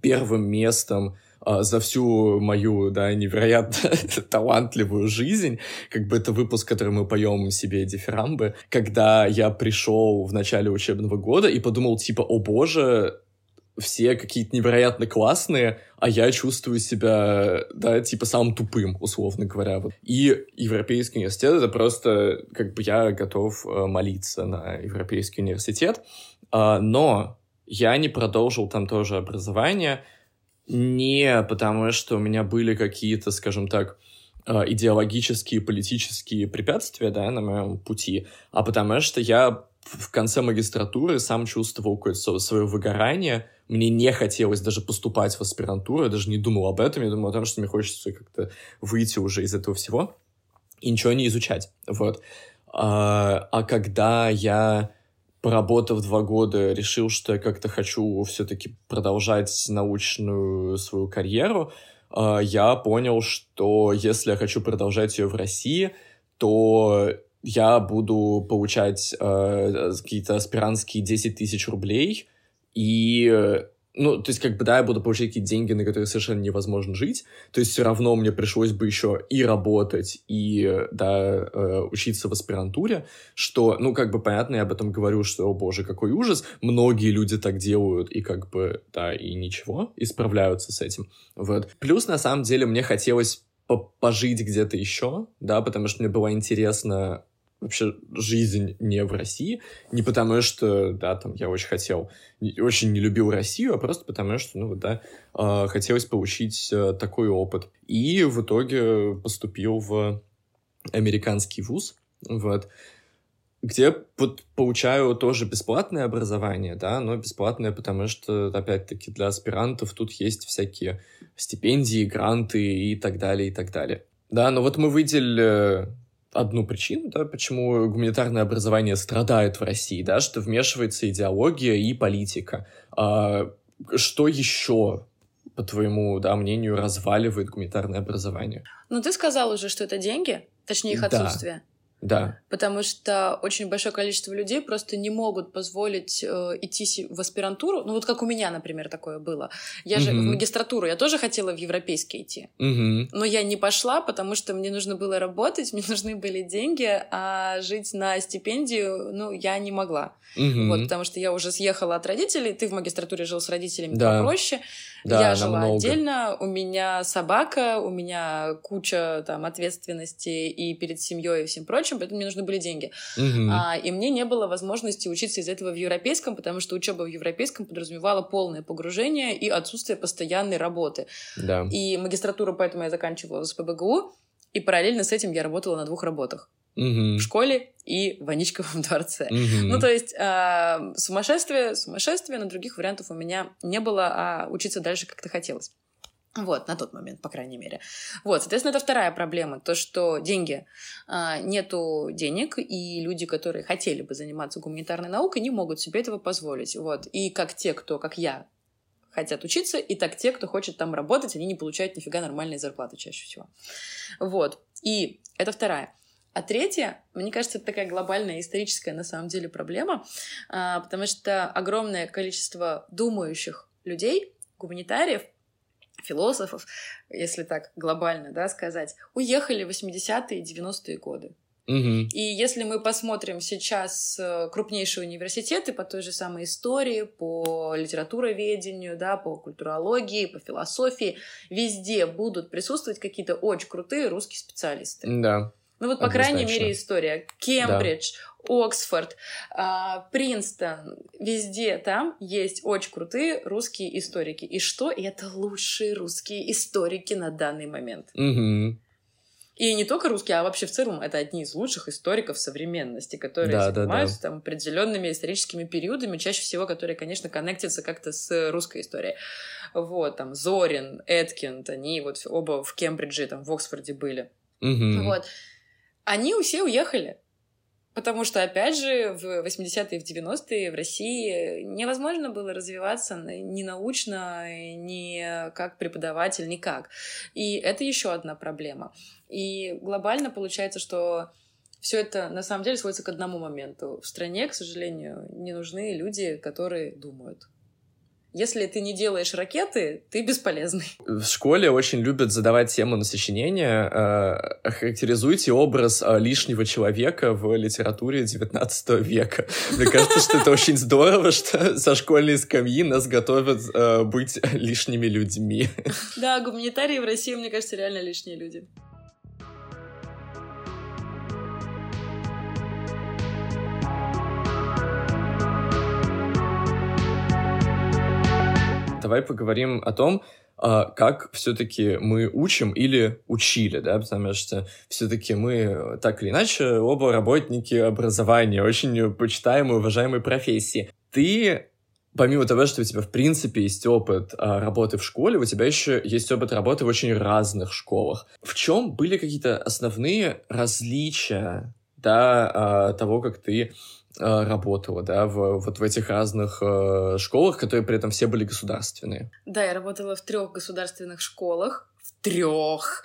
B: первым местом, за всю мою, да, невероятно талантливую жизнь, как бы это выпуск, который мы поем себе дифирамбы, когда я пришел в начале учебного года и подумал, типа, о боже, все какие-то невероятно классные, а я чувствую себя, да, типа самым тупым, условно говоря. Вот. И Европейский университет — это просто, как бы я готов э, молиться на Европейский университет, а, но я не продолжил там тоже образование, не потому, что у меня были какие-то, скажем так, э, идеологические, политические препятствия, да, на моем пути, а потому что я в конце магистратуры сам чувствовал какое-то свое выгорание, мне не хотелось даже поступать в аспирантуру, я даже не думал об этом, я думал о том, что мне хочется как-то выйти уже из этого всего и ничего не изучать, вот. А, а когда я поработав два года, решил, что я как-то хочу все-таки продолжать научную свою карьеру, а, я понял, что если я хочу продолжать ее в России, то я буду получать э, какие-то аспирантские 10 тысяч рублей, и ну, то есть, как бы, да, я буду получать какие-то деньги, на которые совершенно невозможно жить, то есть все равно мне пришлось бы еще и работать, и, да, э, учиться в аспирантуре, что, ну, как бы, понятно, я об этом говорю, что, о боже, какой ужас, многие люди так делают, и, как бы, да, и ничего, и справляются с этим, вот. Плюс, на самом деле, мне хотелось пожить где-то еще, да, потому что мне было интересно вообще жизнь не в России, не потому что, да, там, я очень хотел, очень не любил Россию, а просто потому что, ну, да, э, хотелось получить э, такой опыт. И в итоге поступил в американский вуз, вот, где вот получаю тоже бесплатное образование, да, но бесплатное, потому что, опять-таки, для аспирантов тут есть всякие стипендии, гранты и так далее, и так далее. Да, но вот мы выделили одну причину, да, почему гуманитарное образование страдает в России, да, что вмешивается идеология и политика. А что еще по твоему да, мнению, разваливает гуманитарное образование?
A: Ну, ты сказал уже, что это деньги, точнее их отсутствие.
B: Да.
A: Потому что очень большое количество людей просто не могут позволить э, идти в аспирантуру. Ну, вот как у меня, например, такое было. Я же в магистратуру, я тоже хотела в европейский идти. Но я не пошла, потому что мне нужно было работать, мне нужны были деньги, а жить на стипендию, ну, я не могла. Вот, потому что я уже съехала от родителей, ты в магистратуре жил с родителями да. попроще. Да, я жила намного. отдельно, у меня собака, у меня куча там ответственности и перед семьей и всем прочим, поэтому мне нужны были деньги.
B: Угу.
A: А, и мне не было возможности учиться из этого в европейском, потому что учеба в европейском подразумевала полное погружение и отсутствие постоянной работы.
B: Да.
A: И магистратуру поэтому я заканчивала с ПБГУ, и параллельно с этим я работала на двух работах
B: угу.
A: в школе и в Аничковом дворце.
B: Угу.
A: Ну, то есть э, сумасшествие, сумасшествие, но других вариантов у меня не было, а учиться дальше как-то хотелось. Вот, на тот момент, по крайней мере. Вот, соответственно, это вторая проблема. То, что деньги, э, нету денег, и люди, которые хотели бы заниматься гуманитарной наукой, не могут себе этого позволить. Вот. И как те, кто, как я, хотят учиться, и так те, кто хочет там работать, они не получают нифига нормальной зарплаты чаще всего. Вот. И это вторая. А третье, мне кажется, это такая глобальная историческая на самом деле проблема, а, потому что огромное количество думающих людей, гуманитариев, философов, если так глобально да, сказать, уехали в 80-е и 90-е годы.
B: Угу.
A: И если мы посмотрим сейчас э, крупнейшие университеты по той же самой истории, по литературоведению, да, по культурологии, по философии, везде будут присутствовать какие-то очень крутые русские специалисты.
B: Да.
A: Ну вот, по крайней мере, история. Кембридж, да. Оксфорд, а, Принстон, везде там есть очень крутые русские историки. И что? Это лучшие русские историки на данный момент.
B: Угу.
A: И не только русские, а вообще в целом это одни из лучших историков современности, которые да, занимаются да, да. там определенными историческими периодами, чаще всего, которые, конечно, коннектятся как-то с русской историей. Вот, там, Зорин, Эткинд, они вот оба в Кембридже, там, в Оксфорде были.
B: Угу.
A: Вот. Они все уехали. Потому что, опять же, в 80-е и в 90-е в России невозможно было развиваться ни научно, ни как преподаватель, никак. И это еще одна проблема. И глобально получается, что все это на самом деле сводится к одному моменту. В стране, к сожалению, не нужны люди, которые думают. Если ты не делаешь ракеты, ты бесполезный.
B: В школе очень любят задавать тему на сочинение. Э, характеризуйте образ э, лишнего человека в литературе XIX века. Мне кажется, что это очень здорово, что со школьной скамьи нас готовят э, быть лишними людьми.
A: Да, гуманитарии в России, мне кажется, реально лишние люди.
B: Давай поговорим о том, а, как все-таки мы учим или учили, да, потому что все-таки мы так или иначе оба работники образования, очень почитаемые, уважаемые профессии. Ты помимо того, что у тебя, в принципе, есть опыт а, работы в школе, у тебя еще есть опыт работы в очень разных школах. В чем были какие-то основные различия да, а, того, как ты Э, работала, да, в, вот в этих разных э, школах, которые при этом все были государственные.
A: Да, я работала в трех государственных школах, трех,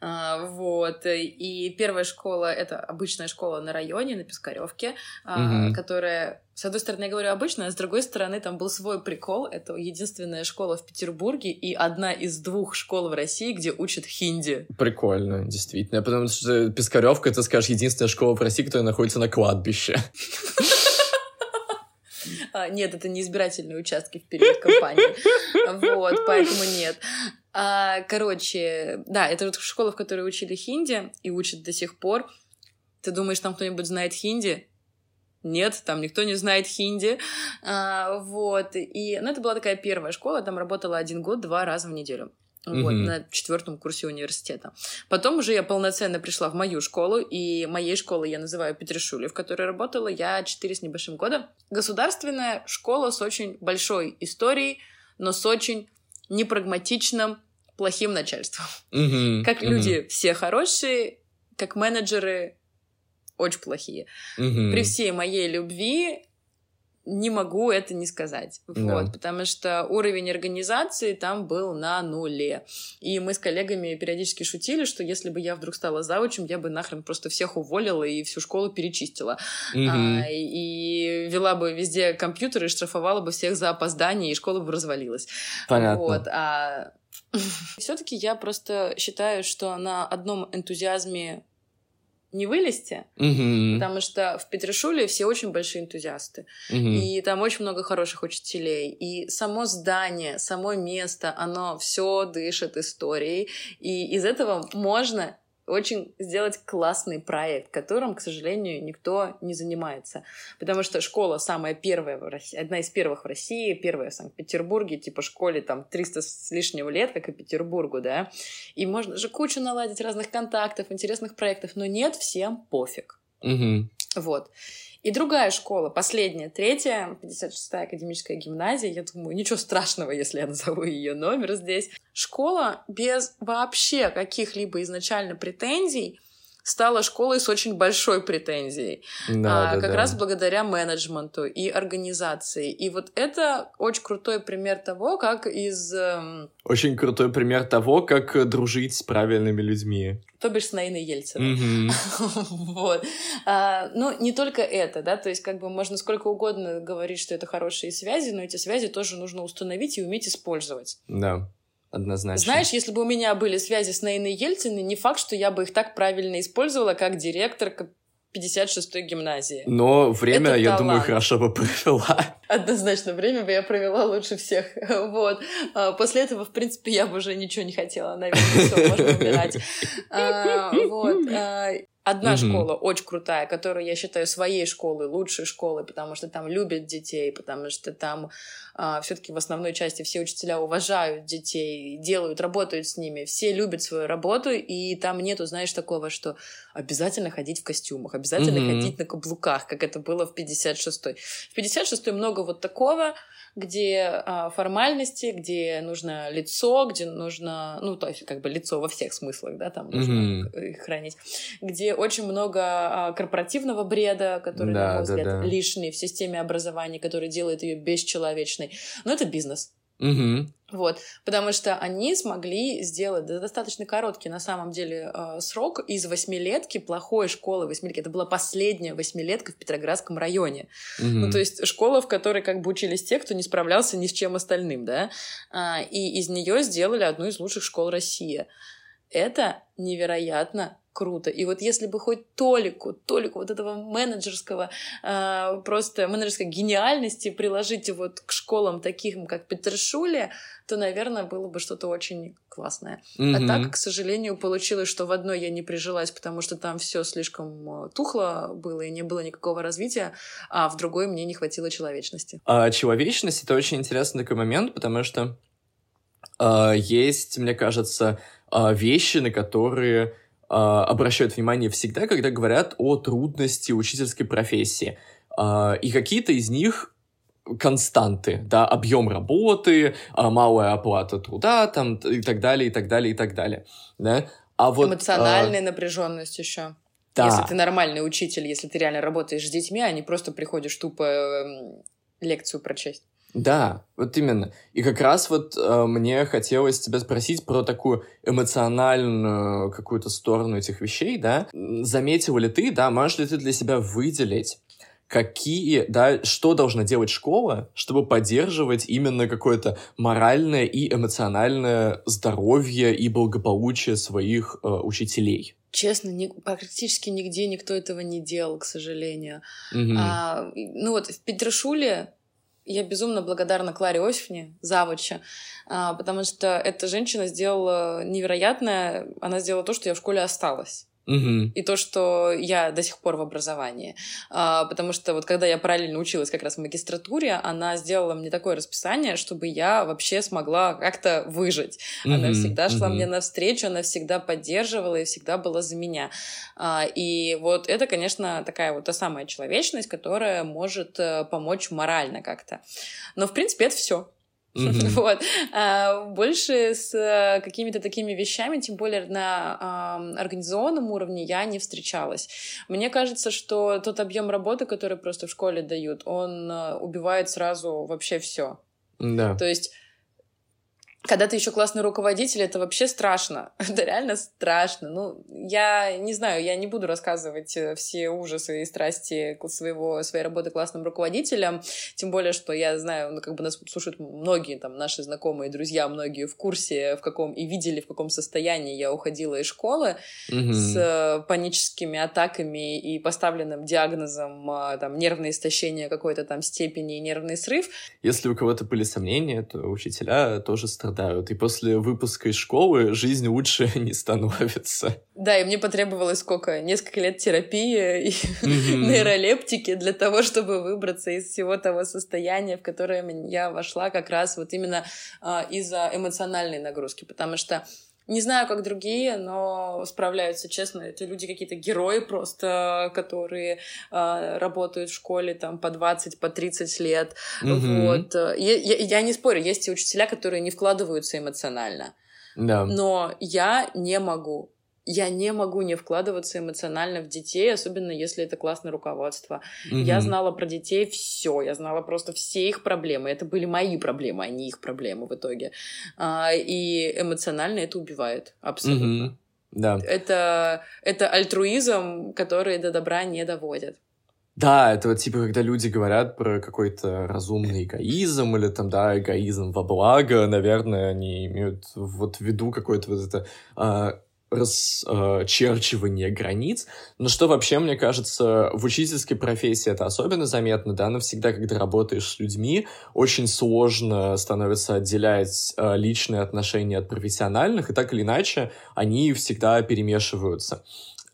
A: а, вот. И первая школа это обычная школа на районе на Пискаревке, а, угу. которая с одной стороны, я говорю обычно, а с другой стороны, там был свой прикол. Это единственная школа в Петербурге и одна из двух школ в России, где учат хинди.
B: Прикольно, действительно. Потому что Пискаревка, это, скажешь, единственная школа в России, которая находится на кладбище.
A: А, нет, это не избирательные участки в период кампании. Вот, поэтому нет. А, короче, да, это вот школа, в которой учили хинди и учат до сих пор. Ты думаешь, там кто-нибудь знает хинди? Нет, там никто не знает хинди. А, вот. И, ну, это была такая первая школа, там работала один год, два раза в неделю. Вот, mm-hmm. на четвертом курсе университета. Потом уже я полноценно пришла в мою школу, и моей школой я называю Петришули, в которой работала я четыре с небольшим года. Государственная школа с очень большой историей, но с очень непрагматичным, плохим начальством.
B: Mm-hmm.
A: Как mm-hmm. люди все хорошие, как менеджеры очень плохие.
B: Mm-hmm.
A: При всей моей любви не могу это не сказать. Вот, да. потому что уровень организации там был на нуле. И мы с коллегами периодически шутили, что если бы я вдруг стала заучем, я бы нахрен просто всех уволила и всю школу перечистила.
B: Угу.
A: А, и вела бы везде компьютеры, штрафовала бы всех за опоздание, и школа бы развалилась.
B: Понятно.
A: Вот, а все-таки я просто считаю, что на одном энтузиазме не вылезти,
B: угу.
A: потому что в Петришуле все очень большие энтузиасты,
B: угу.
A: и там очень много хороших учителей, и само здание, само место, оно все дышит историей, и из этого можно очень сделать классный проект, которым, к сожалению, никто не занимается. Потому что школа самая первая в России, одна из первых в России, первая в Санкт-Петербурге, типа школе там 300 с лишним лет, как и Петербургу, да. И можно же кучу наладить разных контактов, интересных проектов, но нет, всем пофиг.
B: Угу.
A: Вот. И другая школа, последняя, третья, 56-я академическая гимназия, я думаю, ничего страшного, если я назову ее номер здесь. Школа без вообще каких-либо изначально претензий, стала школой с очень большой претензией. Да, а, да, как да. раз благодаря менеджменту и организации. И вот это очень крутой пример того, как из... Эм,
B: очень крутой пример того, как дружить с правильными людьми.
A: То бишь с Наиной Ельциной. Mm-hmm. вот. А, ну, не только это, да, то есть как бы можно сколько угодно говорить, что это хорошие связи, но эти связи тоже нужно установить и уметь использовать.
B: Да однозначно.
A: Знаешь, если бы у меня были связи с Наиной Ельциной, не факт, что я бы их так правильно использовала, как директор 56-й гимназии.
B: Но время, Это я талант. думаю, хорошо бы провела.
A: Однозначно, время бы я провела лучше всех. Вот. А, после этого, в принципе, я бы уже ничего не хотела. Наверное, все, можно умирать. А, вот. Одна mm-hmm. школа очень крутая, которую я считаю своей школой, лучшей школой, потому что там любят детей, потому что там а, все-таки в основной части все учителя уважают детей, делают, работают с ними, все любят свою работу, и там нету, знаешь, такого, что обязательно ходить в костюмах, обязательно mm-hmm. ходить на каблуках, как это было в 56-й. В 56-й много вот такого, где а, формальности, где нужно лицо, где нужно, ну, то есть как бы лицо во всех смыслах, да, там нужно mm-hmm. хранить, где очень много а, корпоративного бреда, который, да, на мой взгляд, да. лишний в системе образования, который делает ее бесчеловечной. Но это бизнес.
B: Угу.
A: Вот, потому что они смогли сделать достаточно короткий на самом деле э, срок из восьмилетки плохой школы восьмилетки. Это была последняя восьмилетка в Петроградском районе. Угу. Ну, то есть школа, в которой как бы учились те, кто не справлялся ни с чем остальным, да, а, и из нее сделали одну из лучших школ России. Это невероятно круто. И вот если бы хоть толику, толику вот этого менеджерского, э, просто менеджерской гениальности приложить вот к школам таким, как Петершуле, то, наверное, было бы что-то очень классное. Mm-hmm. А так, к сожалению, получилось, что в одной я не прижилась, потому что там все слишком э, тухло было и не было никакого развития, а в другой мне не хватило человечности.
B: А человечность — это очень интересный такой момент, потому что э, есть, мне кажется, э, вещи, на которые обращают внимание всегда, когда говорят о трудности учительской профессии. А, и какие-то из них константы, да, объем работы, а, малая оплата труда, там, и так далее, и так далее, и так далее, да.
A: А вот, Эмоциональная а... напряженность еще. Да. Если ты нормальный учитель, если ты реально работаешь с детьми, а не просто приходишь тупо эм, лекцию прочесть.
B: Да, вот именно. И как раз вот э, мне хотелось тебя спросить про такую эмоциональную какую-то сторону этих вещей, да. Заметила ли ты, да, можешь ли ты для себя выделить какие, да, что должна делать школа, чтобы поддерживать именно какое-то моральное и эмоциональное здоровье и благополучие своих э, учителей?
A: Честно, ни, практически нигде никто этого не делал, к сожалению. Mm-hmm. А, ну вот в Петрушуле я безумно благодарна Кларе Осифне, завуча, а, потому что эта женщина сделала невероятное, она сделала то, что я в школе осталась.
B: Угу.
A: И то, что я до сих пор в образовании. А, потому что вот когда я параллельно училась как раз в магистратуре, она сделала мне такое расписание, чтобы я вообще смогла как-то выжить. Угу. Она всегда шла угу. мне навстречу, она всегда поддерживала и всегда была за меня. А, и вот это, конечно, такая вот та самая человечность, которая может э, помочь морально как-то. Но, в принципе, это все. Mm-hmm. Вот. А, больше с э, какими-то такими вещами, тем более на а, организационном уровне, я не встречалась. Мне кажется, что тот объем работы, который просто в школе дают, он э, убивает сразу вообще все.
B: Да.
A: То есть когда ты еще классный руководитель, это вообще страшно. Это реально страшно. Ну, я не знаю, я не буду рассказывать э, все ужасы и страсти своего, своей работы классным руководителем. Тем более, что я знаю, ну, как бы нас слушают многие там наши знакомые, друзья, многие в курсе, в каком и видели, в каком состоянии я уходила из школы mm-hmm. с э, паническими атаками и поставленным диагнозом э, там нервное истощение какой-то там степени и нервный срыв.
B: Если у кого-то были сомнения, то учителя тоже страдают страдают. И после выпуска из школы жизнь лучше не становится.
A: Да, и мне потребовалось сколько? Несколько лет терапии и mm-hmm. нейролептики для того, чтобы выбраться из всего того состояния, в которое я вошла как раз вот именно э, из-за эмоциональной нагрузки. Потому что не знаю, как другие, но справляются, честно. Это люди какие-то герои просто, которые э, работают в школе там по 20, по 30 лет. Mm-hmm. Вот. Я, я, я не спорю, есть и учителя, которые не вкладываются эмоционально.
B: Да.
A: Но я не могу я не могу не вкладываться эмоционально в детей, особенно если это классное руководство. Mm-hmm. Я знала про детей все, я знала просто все их проблемы. Это были мои проблемы, а не их проблемы в итоге. А, и эмоционально это убивает абсолютно. Mm-hmm.
B: Да.
A: Это, это альтруизм, который до добра не доводит.
B: Да, это вот типа, когда люди говорят про какой-то разумный эгоизм или там, да, эгоизм во благо, наверное, они имеют вот в виду какое-то вот это а, расчерчивание границ. Но что вообще, мне кажется, в учительской профессии это особенно заметно, да, но всегда, когда работаешь с людьми, очень сложно становится отделять э, личные отношения от профессиональных, и так или иначе они всегда перемешиваются.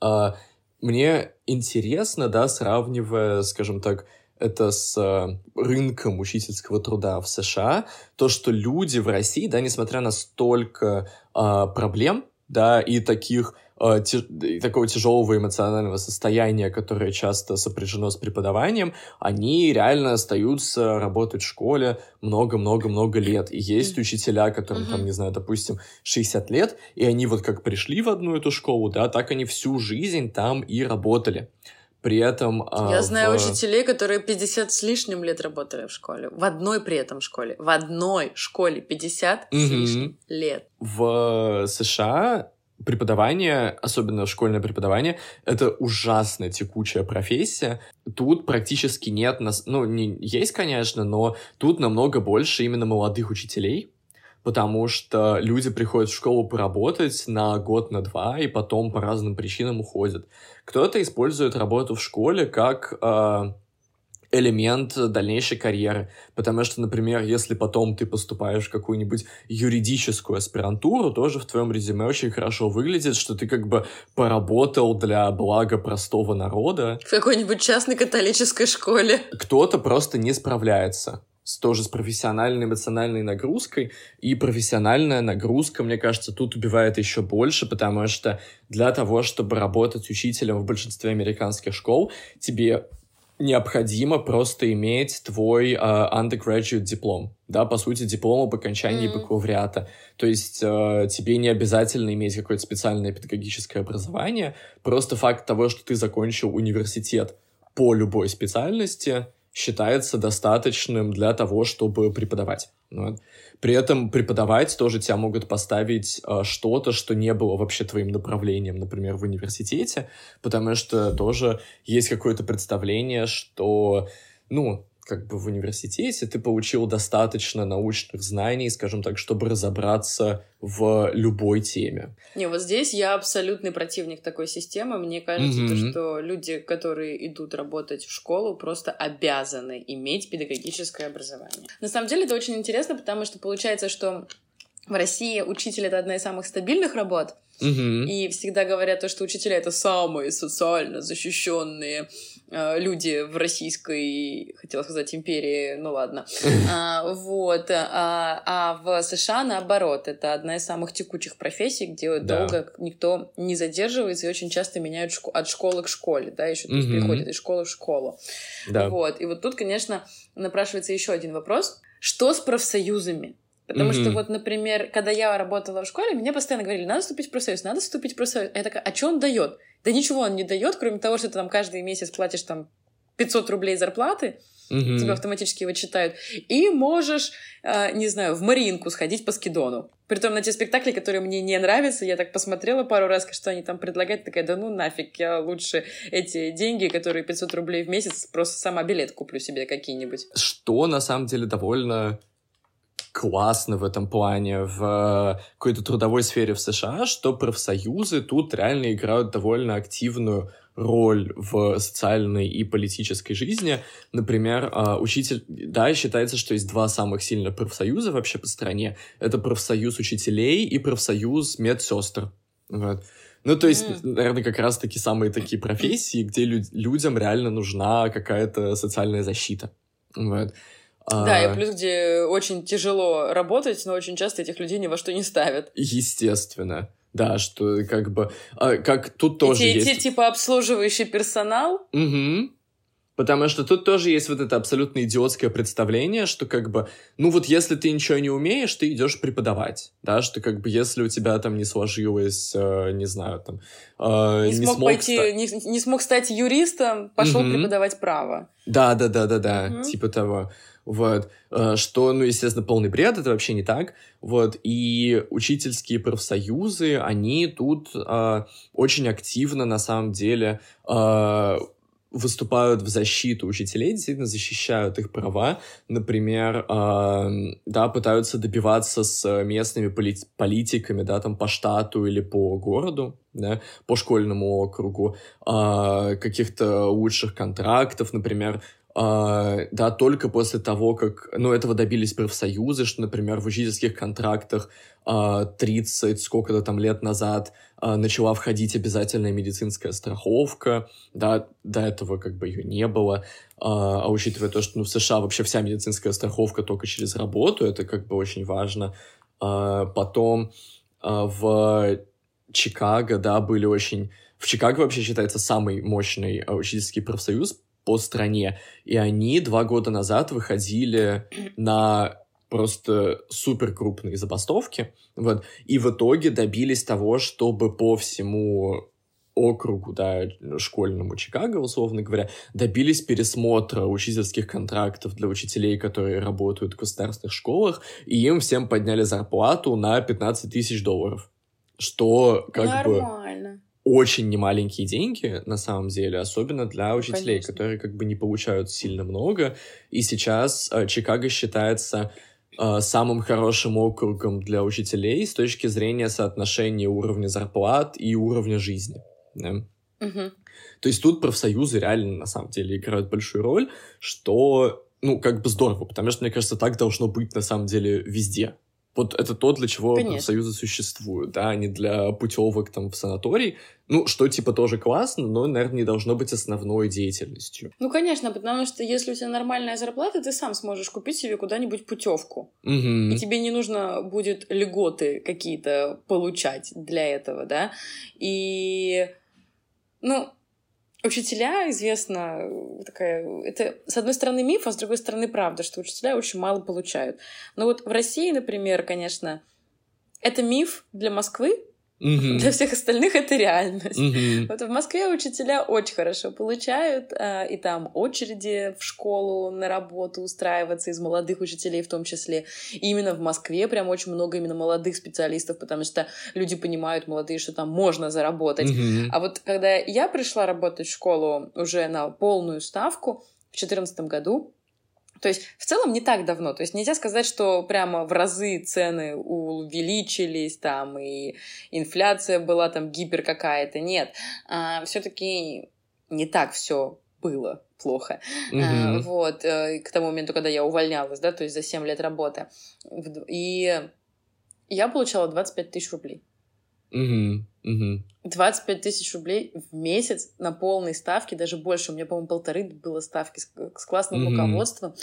B: Э, мне интересно, да, сравнивая, скажем так, это с э, рынком учительского труда в США, то, что люди в России, да, несмотря на столько э, проблем, да, и таких э, и такого тяжелого эмоционального состояния, которое часто сопряжено с преподаванием, они реально остаются работать в школе много-много-много лет. И есть учителя, которым, там, не знаю, допустим, 60 лет, и они вот как пришли в одну эту школу, да, так они всю жизнь там и работали. При этом...
A: А, Я знаю в... учителей, которые 50 с лишним лет работали в школе. В одной при этом школе. В одной школе 50 mm-hmm. с лишним лет.
B: В США преподавание, особенно школьное преподавание, это ужасно текучая профессия. Тут практически нет, нас... ну, не... есть, конечно, но тут намного больше именно молодых учителей, потому что люди приходят в школу поработать на год, на два, и потом по разным причинам уходят. Кто-то использует работу в школе как э, элемент дальнейшей карьеры. Потому что, например, если потом ты поступаешь в какую-нибудь юридическую аспирантуру, тоже в твоем резюме очень хорошо выглядит, что ты как бы поработал для блага простого народа.
A: В какой-нибудь частной католической школе.
B: Кто-то просто не справляется с, тоже с профессиональной эмоциональной нагрузкой. И профессиональная нагрузка, мне кажется, тут убивает еще больше, потому что для того, чтобы работать учителем в большинстве американских школ, тебе необходимо просто иметь твой uh, undergraduate диплом, да, по сути, диплом об окончании mm-hmm. бакалавриата. То есть uh, тебе не обязательно иметь какое-то специальное педагогическое образование, просто факт того, что ты закончил университет по любой специальности, считается достаточным для того, чтобы преподавать. Вот. При этом преподавать тоже тебя могут поставить э, что-то, что не было вообще твоим направлением, например, в университете, потому что тоже есть какое-то представление, что, ну, как бы в университете ты получил достаточно научных знаний, скажем так, чтобы разобраться в любой теме.
A: Не, вот здесь я абсолютный противник такой системы. Мне кажется, mm-hmm. то, что люди, которые идут работать в школу, просто обязаны иметь педагогическое образование. На самом деле это очень интересно, потому что получается, что в России учитель это одна из самых стабильных работ,
B: Угу.
A: И всегда говорят то, что учителя это самые социально защищенные люди в российской, хотела сказать, империи, ну ладно. А, вот. А, а в США наоборот, это одна из самых текучих профессий, где да. долго никто не задерживается и очень часто меняют шко- от школы к школе, да, еще угу. переходят из школы в школу. Да. Вот. И вот тут, конечно, напрашивается еще один вопрос. Что с профсоюзами? Потому mm-hmm. что вот, например, когда я работала в школе, мне постоянно говорили, надо вступить в профсоюз, надо вступить в профсоюз. А я такая, а что он дает? Да ничего он не дает, кроме того, что ты там каждый месяц платишь там 500 рублей зарплаты, mm-hmm. тебе автоматически его читают, и можешь, э, не знаю, в Маринку сходить по скидону. Притом на те спектакли, которые мне не нравятся, я так посмотрела пару раз, что они там предлагают, такая, да ну нафиг, я лучше эти деньги, которые 500 рублей в месяц, просто сама билет куплю себе какие-нибудь.
B: Что на самом деле довольно классно в этом плане в э, какой-то трудовой сфере в США, что профсоюзы тут реально играют довольно активную роль в социальной и политической жизни. Например, э, учитель... Да, считается, что есть два самых сильных профсоюза вообще по стране. Это профсоюз учителей и профсоюз медсестр. Вот. Ну, то есть, mm. наверное, как раз-таки самые такие профессии, где лю- людям реально нужна какая-то социальная защита. Вот.
A: Да, и а. плюс, где очень тяжело работать, но очень часто этих людей ни во что не ставят.
B: Естественно. Да, что как бы... А, как тут тоже
A: и те,
B: есть...
A: те, типа обслуживающий персонал.
B: Угу. Потому что тут тоже есть вот это абсолютно идиотское представление, что как бы, ну вот если ты ничего не умеешь, ты идешь преподавать, да, что как бы если у тебя там не сложилось, э, не знаю, там...
A: Э, не, не смог, смог пойти, ста... не, не смог стать юристом, пошел угу. преподавать право.
B: Да, да, да, да, да, угу. типа того. Вот, э, что, ну, естественно, полный бред, это вообще не так, вот, и учительские профсоюзы, они тут э, очень активно, на самом деле, э, выступают в защиту учителей, действительно защищают их права. Например, э, да, пытаются добиваться с местными поли- политиками, да, там по штату или по городу, да, по школьному округу, э, каких-то лучших контрактов, например, да, только после того, как, ну, этого добились профсоюзы, что, например, в учительских контрактах uh, 30 сколько-то там лет назад uh, начала входить обязательная медицинская страховка, да, до этого как бы ее не было, а учитывая то, что ну, в США вообще вся медицинская страховка только через работу, это как бы очень важно. Потом в Чикаго, да, были очень... В Чикаго вообще считается самый мощный учительский профсоюз, по стране. И они два года назад выходили на просто супер крупные забастовки, вот, и в итоге добились того, чтобы по всему округу, да, школьному Чикаго, условно говоря, добились пересмотра учительских контрактов для учителей, которые работают в государственных школах, и им всем подняли зарплату на 15 тысяч долларов. Что как Нормально. бы очень немаленькие деньги, на самом деле, особенно для учителей, Конечно. которые как бы не получают сильно много. И сейчас э, Чикаго считается э, самым хорошим округом для учителей с точки зрения соотношения уровня зарплат и уровня жизни. Да? Угу. То есть тут профсоюзы реально, на самом деле, играют большую роль, что, ну, как бы здорово, потому что, мне кажется, так должно быть, на самом деле, везде. Вот это то, для чего Конечно. профсоюзы существуют, да, а не для путевок там в санаторий. Ну, что типа тоже классно, но, наверное, не должно быть основной деятельностью.
A: Ну, конечно, потому что если у тебя нормальная зарплата, ты сам сможешь купить себе куда-нибудь путевку. Угу. И тебе не нужно будет льготы какие-то получать для этого, да. И, ну, Учителя, известно, такая... Это, с одной стороны, миф, а с другой стороны, правда, что учителя очень мало получают. Но вот в России, например, конечно, это миф для Москвы, Угу. Для всех остальных это реальность. Угу. Вот в Москве учителя очень хорошо получают, а, и там очереди в школу на работу устраиваться из молодых учителей в том числе. И именно в Москве прям очень много именно молодых специалистов, потому что люди понимают, молодые, что там можно заработать. Угу. А вот когда я пришла работать в школу уже на полную ставку в 2014 году, то есть в целом не так давно. То есть нельзя сказать, что прямо в разы цены увеличились, там, и инфляция была там гипер какая-то. Нет. А, все-таки не так все было плохо. Mm-hmm. А, вот. Э, к тому моменту, когда я увольнялась, да, то есть за 7 лет работы. И я получала 25 тысяч рублей. Угу, угу. 25 тысяч рублей в месяц на полной ставке, даже больше. У меня, по-моему, полторы было ставки с, с классным угу. руководством.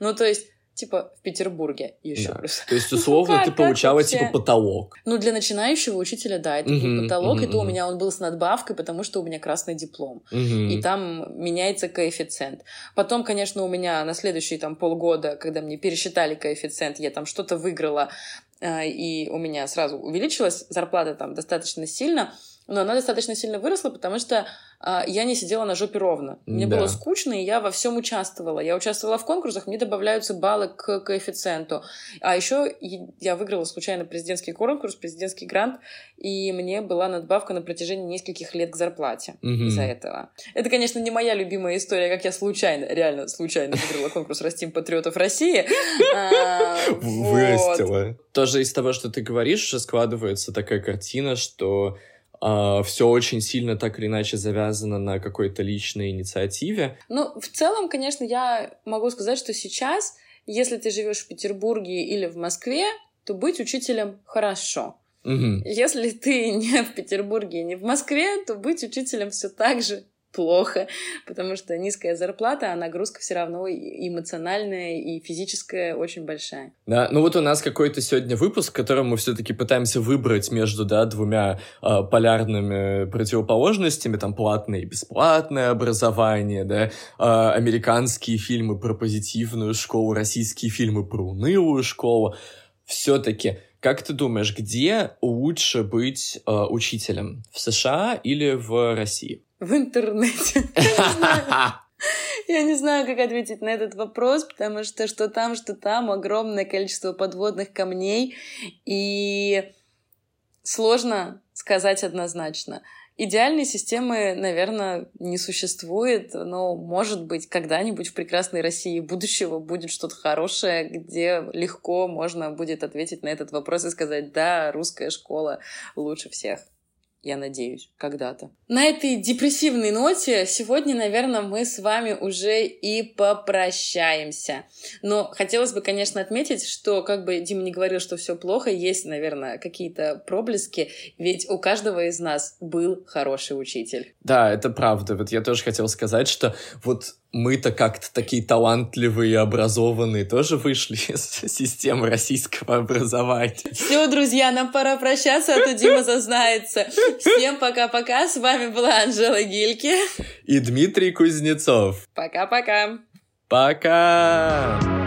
A: Ну, то есть типа в Петербурге еще да. плюс.
B: То есть, условно, ну, ты получала типа потолок.
A: Ну, для начинающего учителя, да, это uh-huh, потолок, и то у меня он был с надбавкой, потому что у меня красный диплом. И там меняется коэффициент. Потом, конечно, у меня на следующие там полгода, когда мне пересчитали коэффициент, я там что-то выиграла, и у меня сразу увеличилась зарплата там достаточно сильно, но она достаточно сильно выросла, потому что а, я не сидела на жопе ровно. Мне да. было скучно, и я во всем участвовала. Я участвовала в конкурсах, мне добавляются баллы к коэффициенту. А еще я выиграла случайно президентский конкурс, президентский грант, и мне была надбавка на протяжении нескольких лет к зарплате угу. из-за этого. Это, конечно, не моя любимая история, как я случайно, реально случайно выиграла конкурс «Растим патриотов России». А,
B: Вырастила. Тоже из того, что ты говоришь, складывается такая картина, что все очень сильно так или иначе завязано на какой-то личной инициативе.
A: Ну, в целом, конечно, я могу сказать, что сейчас, если ты живешь в Петербурге или в Москве, то быть учителем хорошо. Угу. Если ты не в Петербурге и не в Москве, то быть учителем все так же плохо, потому что низкая зарплата, а нагрузка все равно эмоциональная, и физическая очень большая.
B: Да, ну вот у нас какой-то сегодня выпуск, в котором мы все-таки пытаемся выбрать между, да, двумя э, полярными противоположностями, там, платное и бесплатное образование, да, э, американские фильмы про позитивную школу, российские фильмы про унылую школу. Все-таки как ты думаешь, где лучше быть э, учителем? В США или в России?
A: В интернете. Я не знаю, как ответить на этот вопрос, потому что что там, что там, огромное количество подводных камней, и сложно сказать однозначно. Идеальной системы, наверное, не существует, но, может быть, когда-нибудь в прекрасной России будущего будет что-то хорошее, где легко можно будет ответить на этот вопрос и сказать, да, русская школа лучше всех я надеюсь, когда-то. На этой депрессивной ноте сегодня, наверное, мы с вами уже и попрощаемся. Но хотелось бы, конечно, отметить, что, как бы Дима не говорил, что все плохо, есть, наверное, какие-то проблески, ведь у каждого из нас был хороший учитель.
B: Да, это правда. Вот я тоже хотел сказать, что вот мы-то как-то такие талантливые образованные тоже вышли из системы российского образования.
A: Все, друзья, нам пора прощаться, а то Дима зазнается. Всем пока-пока. С вами была Анжела Гильки.
B: И Дмитрий Кузнецов.
A: Пока-пока.
B: Пока! -пока. пока.